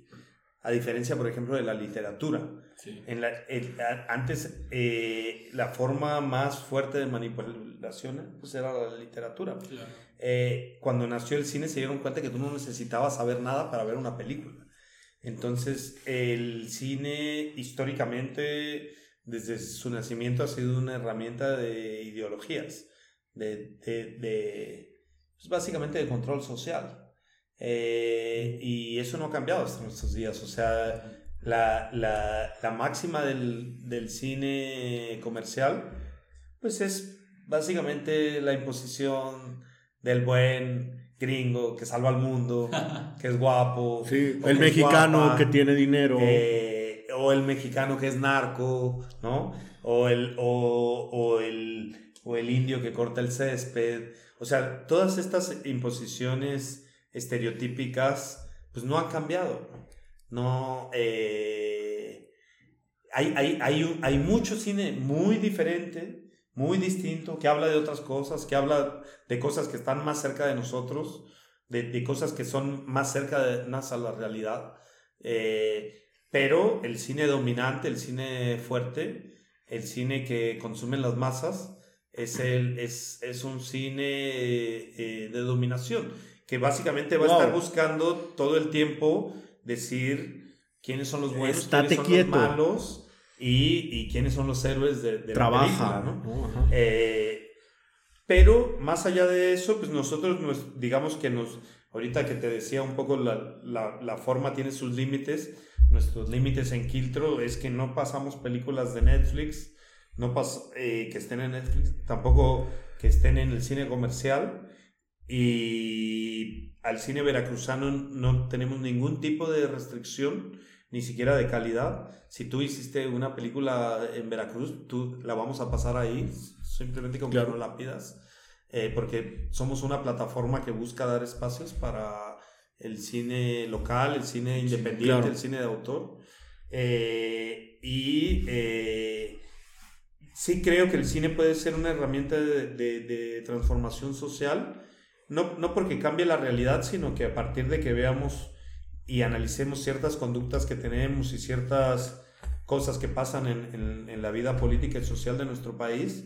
Speaker 5: A diferencia, por ejemplo, de la literatura.
Speaker 4: Sí.
Speaker 5: En la, el- antes, eh, la forma más fuerte de manipulación pues era la literatura.
Speaker 4: Claro.
Speaker 5: Eh, cuando nació el cine se dieron cuenta que tú no necesitabas saber nada para ver una película. Entonces, el cine históricamente, desde su nacimiento, ha sido una herramienta de ideologías, de, de, de, pues, básicamente de control social. Eh, y eso no ha cambiado hasta nuestros días. O sea, la, la, la máxima del, del cine comercial, pues es básicamente la imposición del buen gringo que salva al mundo, que es guapo.
Speaker 3: Sí, el mexicano
Speaker 5: guapa,
Speaker 3: que tiene dinero.
Speaker 5: eh, o, o el mexicano que es narco, ¿no? O el, o, o el, o el indio que corta el césped. O sea, todas estas imposiciones estereotípicas, pues no han cambiado. No, eh, hay, hay, hay, hay mucho cine muy diferente, muy distinto, que habla de otras cosas, que habla de cosas que están más cerca de nosotros, de, de cosas que son más cerca de a la realidad. Eh, pero el cine dominante, el cine fuerte, el cine que consumen las masas, es, el, es, es un cine eh, de dominación, que básicamente va a estar buscando todo el tiempo decir quiénes son los buenos, quiénes son los malos y, y, quiénes son los héroes de, de
Speaker 3: Trabaja,
Speaker 5: la película, ¿no? Eh, pero más allá de eso, pues nosotros nos, digamos que nos, ahorita que te decía un poco la, la, la forma tiene sus límites, nuestros límites en Quiltro es que no pasamos películas de Netflix, no pas, eh, que estén en Netflix, tampoco que estén en el cine comercial y al cine veracruzano no tenemos ningún tipo de restricción, ni siquiera de calidad. Si tú hiciste una película en Veracruz, tú la vamos a pasar ahí, simplemente con claro. que no la pidas, eh, porque somos una plataforma que busca dar espacios para el cine local, el cine independiente, claro. el cine de autor. Eh, y eh, sí creo que el cine puede ser una herramienta de, de, de transformación social, no, no, porque cambie la realidad, sino que a partir de que veamos y analicemos ciertas conductas que tenemos y ciertas cosas que pasan en, en, en la vida política y social de nuestro país,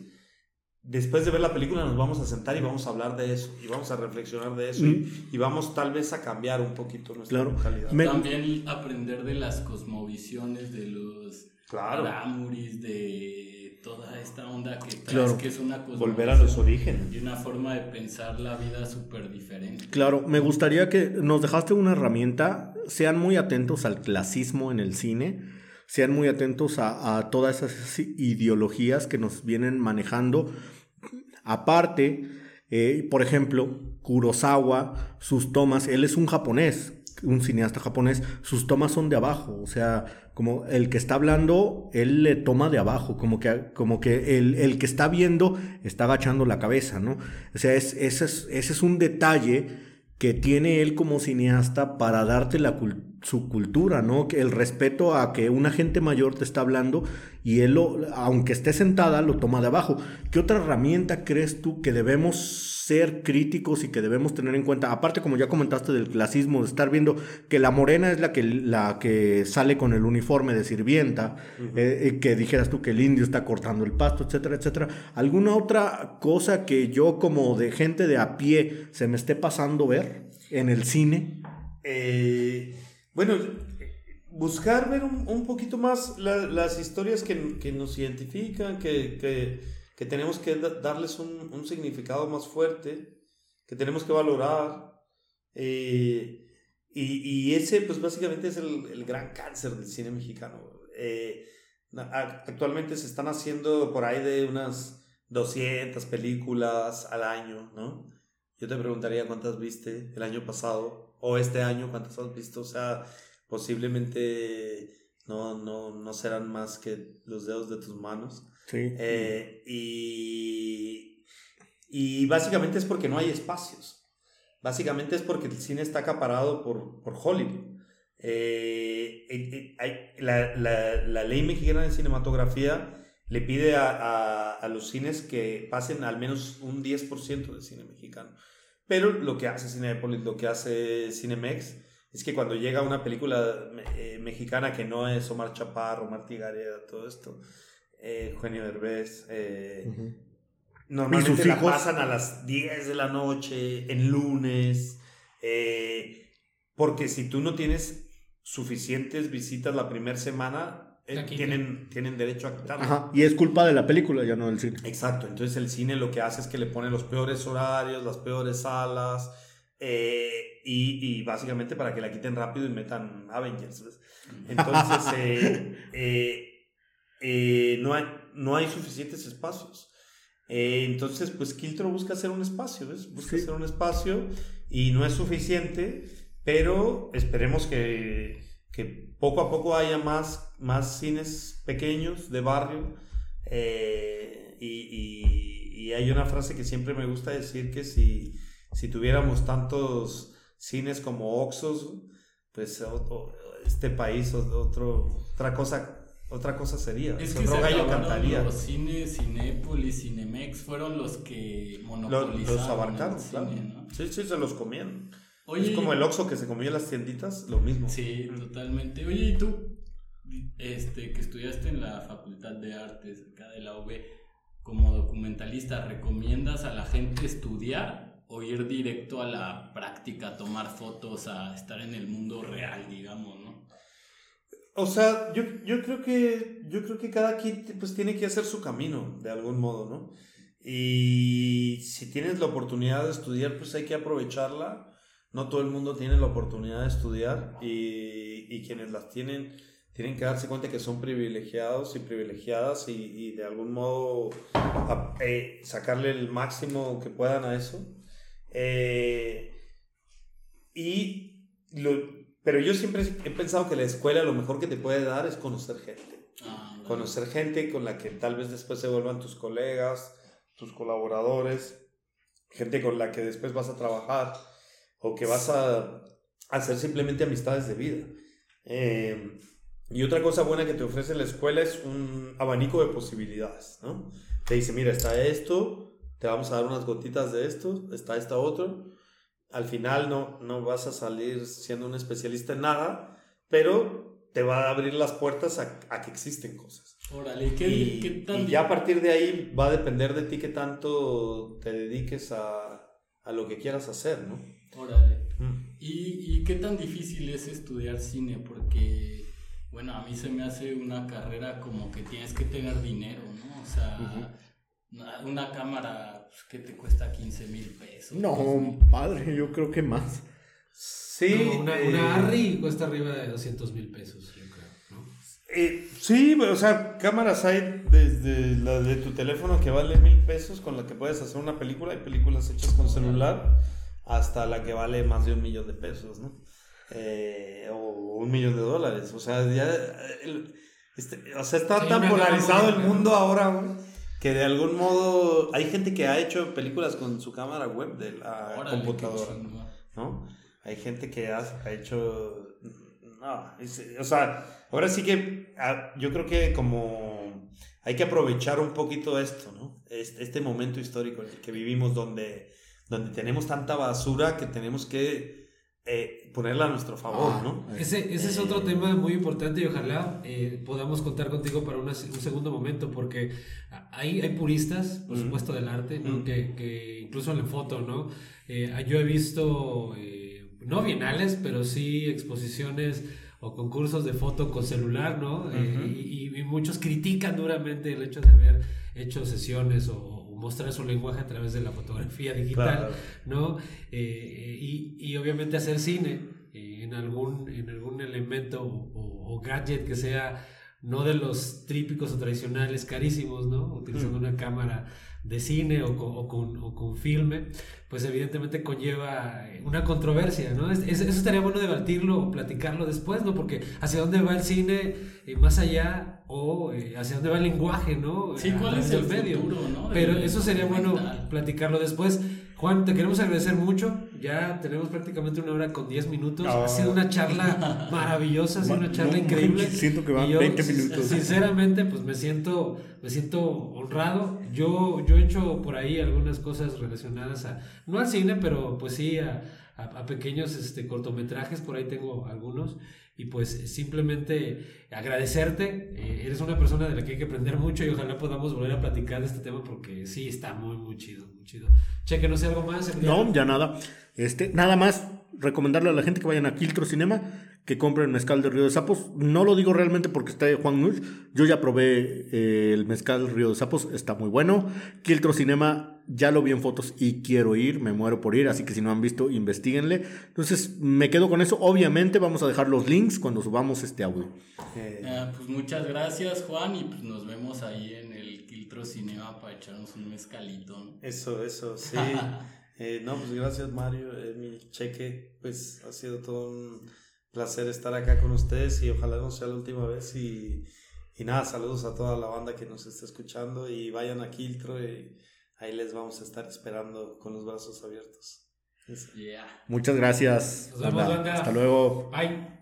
Speaker 5: después de ver la película nos vamos a sentar y vamos a hablar de eso y vamos a reflexionar de eso mm. y, y, vamos tal vez a cambiar un poquito nuestra
Speaker 3: claro.
Speaker 5: mentalidad.
Speaker 4: Me... También aprender de las cosmovisiones de los
Speaker 5: claro.
Speaker 4: Ramuris, de toda esta onda que traes,
Speaker 3: claro.
Speaker 4: que es una
Speaker 5: Volver a los orígenes.
Speaker 4: Y una forma de pensar la vida súper diferente.
Speaker 3: Claro, me gustaría que nos dejaste una herramienta, sean muy atentos al clasismo en el cine, sean muy atentos a, a todas esas ideologías que nos vienen manejando. Aparte, eh, por ejemplo, Kurosawa, sus tomas, él es un japonés, un cineasta japonés, sus tomas son de abajo, o sea, como el que está hablando, él le toma de abajo, como que, como que el, el que está viendo está agachando la cabeza, ¿no? O sea, es, ese, es, ese es un detalle que tiene él como cineasta para darte la cultura su cultura, ¿no? El respeto a que una gente mayor te está hablando y él, lo, aunque esté sentada, lo toma de abajo. ¿Qué otra herramienta crees tú que debemos ser críticos y que debemos tener en cuenta? Aparte, como ya comentaste del clasismo, de estar viendo que la morena es la que, la que sale con el uniforme de sirvienta, uh -huh. eh, que dijeras tú que el indio está cortando el pasto, etcétera, etcétera. ¿Alguna otra cosa que yo como de gente de a pie se me esté pasando ver en el cine?
Speaker 5: Eh... Bueno, buscar ver un, un poquito más la, las historias que, que, nos identifican, que, que, que tenemos que darles un, un, significado más fuerte, que tenemos que valorar. Eh, y, y, ese, pues básicamente es el, el, gran cáncer del cine mexicano. Eh, actualmente se están haciendo por ahí de unas 200 películas al año, ¿no? Yo te preguntaría cuántas viste el año pasado o este año, ¿cuántas has visto? O sea, posiblemente no, no, no serán más que los dedos de tus manos.
Speaker 3: Sí.
Speaker 5: Eh, y, y básicamente es porque no hay espacios. Básicamente es porque el cine está acaparado por, por Hollywood. Eh, eh, eh, la, la, la, ley mexicana de cinematografía le pide a, a, a, los cines que pasen al menos un 10% de cine mexicano. Pero lo que hace Cinepolis, lo que hace Cinemex, es que cuando llega una película eh, mexicana que no es Omar Chaparro, Martí Gareda, todo esto, eh, Eugenio Derbez, eh, uh -huh. normalmente la pasan a las 10 de la noche, en lunes, eh, porque si tú no tienes suficientes visitas la primera semana, eh, tienen, tienen derecho a quitarlo.
Speaker 3: Ajá, y es culpa de la película, ya no del cine.
Speaker 5: Exacto, entonces el cine lo que hace es que le pone los peores horarios, las peores salas, eh, y, y, básicamente para que la quiten rápido y metan Avengers. ¿ves? Entonces, eh, no, hay, no hay suficientes espacios. entonces, pues Kiltro busca hacer un espacio, ¿ves? Busca sí. hacer un espacio y no es suficiente, pero esperemos que, que poco a poco haya más, más cines pequeños de barrio. eh, y, y- y hay una frase que siempre me gusta decir que si, si tuviéramos tantos cines como Oxos, pues este país o- otro, otra cosa otra cosa sería.
Speaker 4: Es que
Speaker 5: otro
Speaker 4: se
Speaker 5: gallo cantaría.
Speaker 4: los cines, Cinépolis, Cinemex, fueron los que monopolizaron
Speaker 5: Los, los abarcaron,
Speaker 4: el cine,
Speaker 5: claro.
Speaker 4: ¿no?
Speaker 5: Sí, sí, se los comían.
Speaker 4: Oye,
Speaker 5: es como el Oxxo que se comía en las tienditas, lo mismo.
Speaker 4: Sí, totalmente. Oye, ¿y tú, este, que estudiaste en la Facultad de Artes acá de la UB, como documentalista, ¿recomiendas a la gente estudiar o ir directo a la práctica, a tomar fotos, a estar en el mundo real, digamos, no?
Speaker 5: O sea, yo, yo creo que yo creo que cada quien pues tiene que hacer su camino de algún modo, ¿no? Y si tienes la oportunidad de estudiar, pues hay que aprovecharla. No todo el mundo tiene la oportunidad de estudiar y, y quienes las tienen tienen que darse cuenta que son privilegiados y privilegiadas y, y de algún modo a- eh, sacarle el máximo que puedan a eso. Eh, y lo- pero yo siempre he pensado que la escuela lo mejor que te puede dar es conocer gente.
Speaker 4: Ah.
Speaker 5: Conocer gente con la que tal vez después se vuelvan tus colegas, tus colaboradores, gente con la que después vas a trabajar o que vas a hacer simplemente amistades de vida. Eh, y otra cosa buena que te ofrece la escuela es un abanico de posibilidades, ¿no? Te dice, mira, está esto, te vamos a dar unas gotitas de esto, está esta otro. Al final no, no vas a salir siendo un especialista en nada, pero te va a abrir las puertas a, a que existen cosas.
Speaker 4: Órale, ¿y qué,
Speaker 5: y,
Speaker 4: qué tan
Speaker 5: y ya a partir de ahí va a depender de ti qué tanto te dediques a, a lo que quieras hacer, ¿no?
Speaker 4: Órale.
Speaker 5: Mm.
Speaker 4: ¿Y, ¿Y qué tan difícil es estudiar cine? Porque, bueno, a mí se me hace una carrera como que tienes que tener dinero, ¿no? O sea, una- una cámara pues, que te cuesta 15 mil pesos.
Speaker 3: No,
Speaker 4: 10,000.
Speaker 3: padre, yo creo que más.
Speaker 5: Sí,
Speaker 2: No, una,
Speaker 5: eh,
Speaker 2: una Arri cuesta arriba de 200 mil pesos, yo creo, ¿no?
Speaker 5: eh, sí, o sea, cámaras hay desde la de tu teléfono que vale mil pesos con la que puedes hacer una película, hay películas hechas con celular, hasta la que vale más de un millón de pesos, ¿no? Eh, o un millón de dólares, o sea, ya, el- este, o sea, está
Speaker 2: Sí,
Speaker 5: tan polarizado el mundo ahora, güey, que de algún modo hay gente que ha hecho películas con su cámara web de la
Speaker 4: Órale,
Speaker 5: computadora. ¿no? Hay gente que ha, ha hecho... No, es- o sea, ahora sí que ah, yo creo que como hay que aprovechar un poquito esto, ¿no? Este, este momento histórico en el que vivimos donde, donde tenemos tanta basura que tenemos que eh, ponerla a nuestro favor,
Speaker 3: Ah,
Speaker 5: ¿no?
Speaker 2: Ese, ese es otro
Speaker 5: Eh,
Speaker 2: tema muy importante y ojalá eh, podamos contar contigo para una- un segundo momento porque hay, hay puristas, por supuesto, del arte, ¿no? Que, que incluso en la foto, ¿no? Eh, yo he visto, eh, no bienales, pero sí exposiciones o concursos de foto con celular, ¿no? Eh, y, y muchos critican duramente el hecho de haber hecho sesiones o mostrar su lenguaje a través de la fotografía digital.
Speaker 5: Claro.
Speaker 2: ¿no? Eh, y, y obviamente hacer cine eh, en, algún, en algún elemento o, o- o gadget que sea no de los típicos o tradicionales carísimos, ¿no? Utilizando
Speaker 5: Mm.
Speaker 2: una cámara de cine o con, o con, o con filme, pues evidentemente conlleva eh, una controversia, ¿no? Es- es- eso estaría bueno debatirlo o platicarlo después, ¿no? Porque hacia dónde va el cine eh, más allá o eh, hacia dónde va el lenguaje, ¿no?
Speaker 4: Sí, ¿cuál es el futuro, no?
Speaker 2: Pero eso sería bueno platicarlo después. Juan, te queremos agradecer mucho. Ya tenemos prácticamente una hora con 10 minutos.
Speaker 5: Ah.
Speaker 2: Ha sido una charla maravillosa, ha sido una charla
Speaker 3: No
Speaker 2: increíble.
Speaker 3: siento que van
Speaker 2: yo,
Speaker 3: 20
Speaker 2: sin-
Speaker 3: minutos.
Speaker 2: Sinceramente, pues me siento, me siento honrado. Yo, yo he hecho por ahí algunas cosas relacionadas a, no al cine, pero pues sí a, a- a pequeños este, cortometrajes. Por ahí tengo algunos. Y pues simplemente agradecerte. Eh, eres una persona de la que hay que aprender mucho y ojalá podamos volver a platicar de este tema porque sí está muy, muy chido, muy chido. Cheque, no sé algo más.
Speaker 3: No, ya nada. Este, nada más recomendarle a la gente que vayan a Quiltro Cinema, que compren mezcal de Río de Sapos. No lo digo realmente porque está Juan Nuch. Yo ya probé eh, el mezcal Río de Sapos, está muy bueno. Quiltro Cinema, ya lo vi en fotos y quiero ir, me muero por ir, así que si no han visto, investiguenle. Entonces, me quedo con eso. Obviamente vamos a dejar los links cuando subamos este audio.
Speaker 5: Eh,
Speaker 4: Ah, pues muchas gracias, Juan, y pues nos vemos ahí en el Quiltro Cinema para echarnos un mezcalito.
Speaker 5: Eso, eso, sí. Eh, no, pues gracias Mario, eh, mi cheque, pues ha sido todo un placer estar acá con ustedes y ojalá no sea la última vez y, y nada, saludos a toda la banda que nos está escuchando y vayan a Quiltro y ahí les vamos a estar esperando con los brazos abiertos.
Speaker 4: Yeah.
Speaker 3: Muchas gracias.
Speaker 2: Nos vemos,
Speaker 3: banda.
Speaker 2: banda.
Speaker 3: Hasta luego.
Speaker 2: Bye.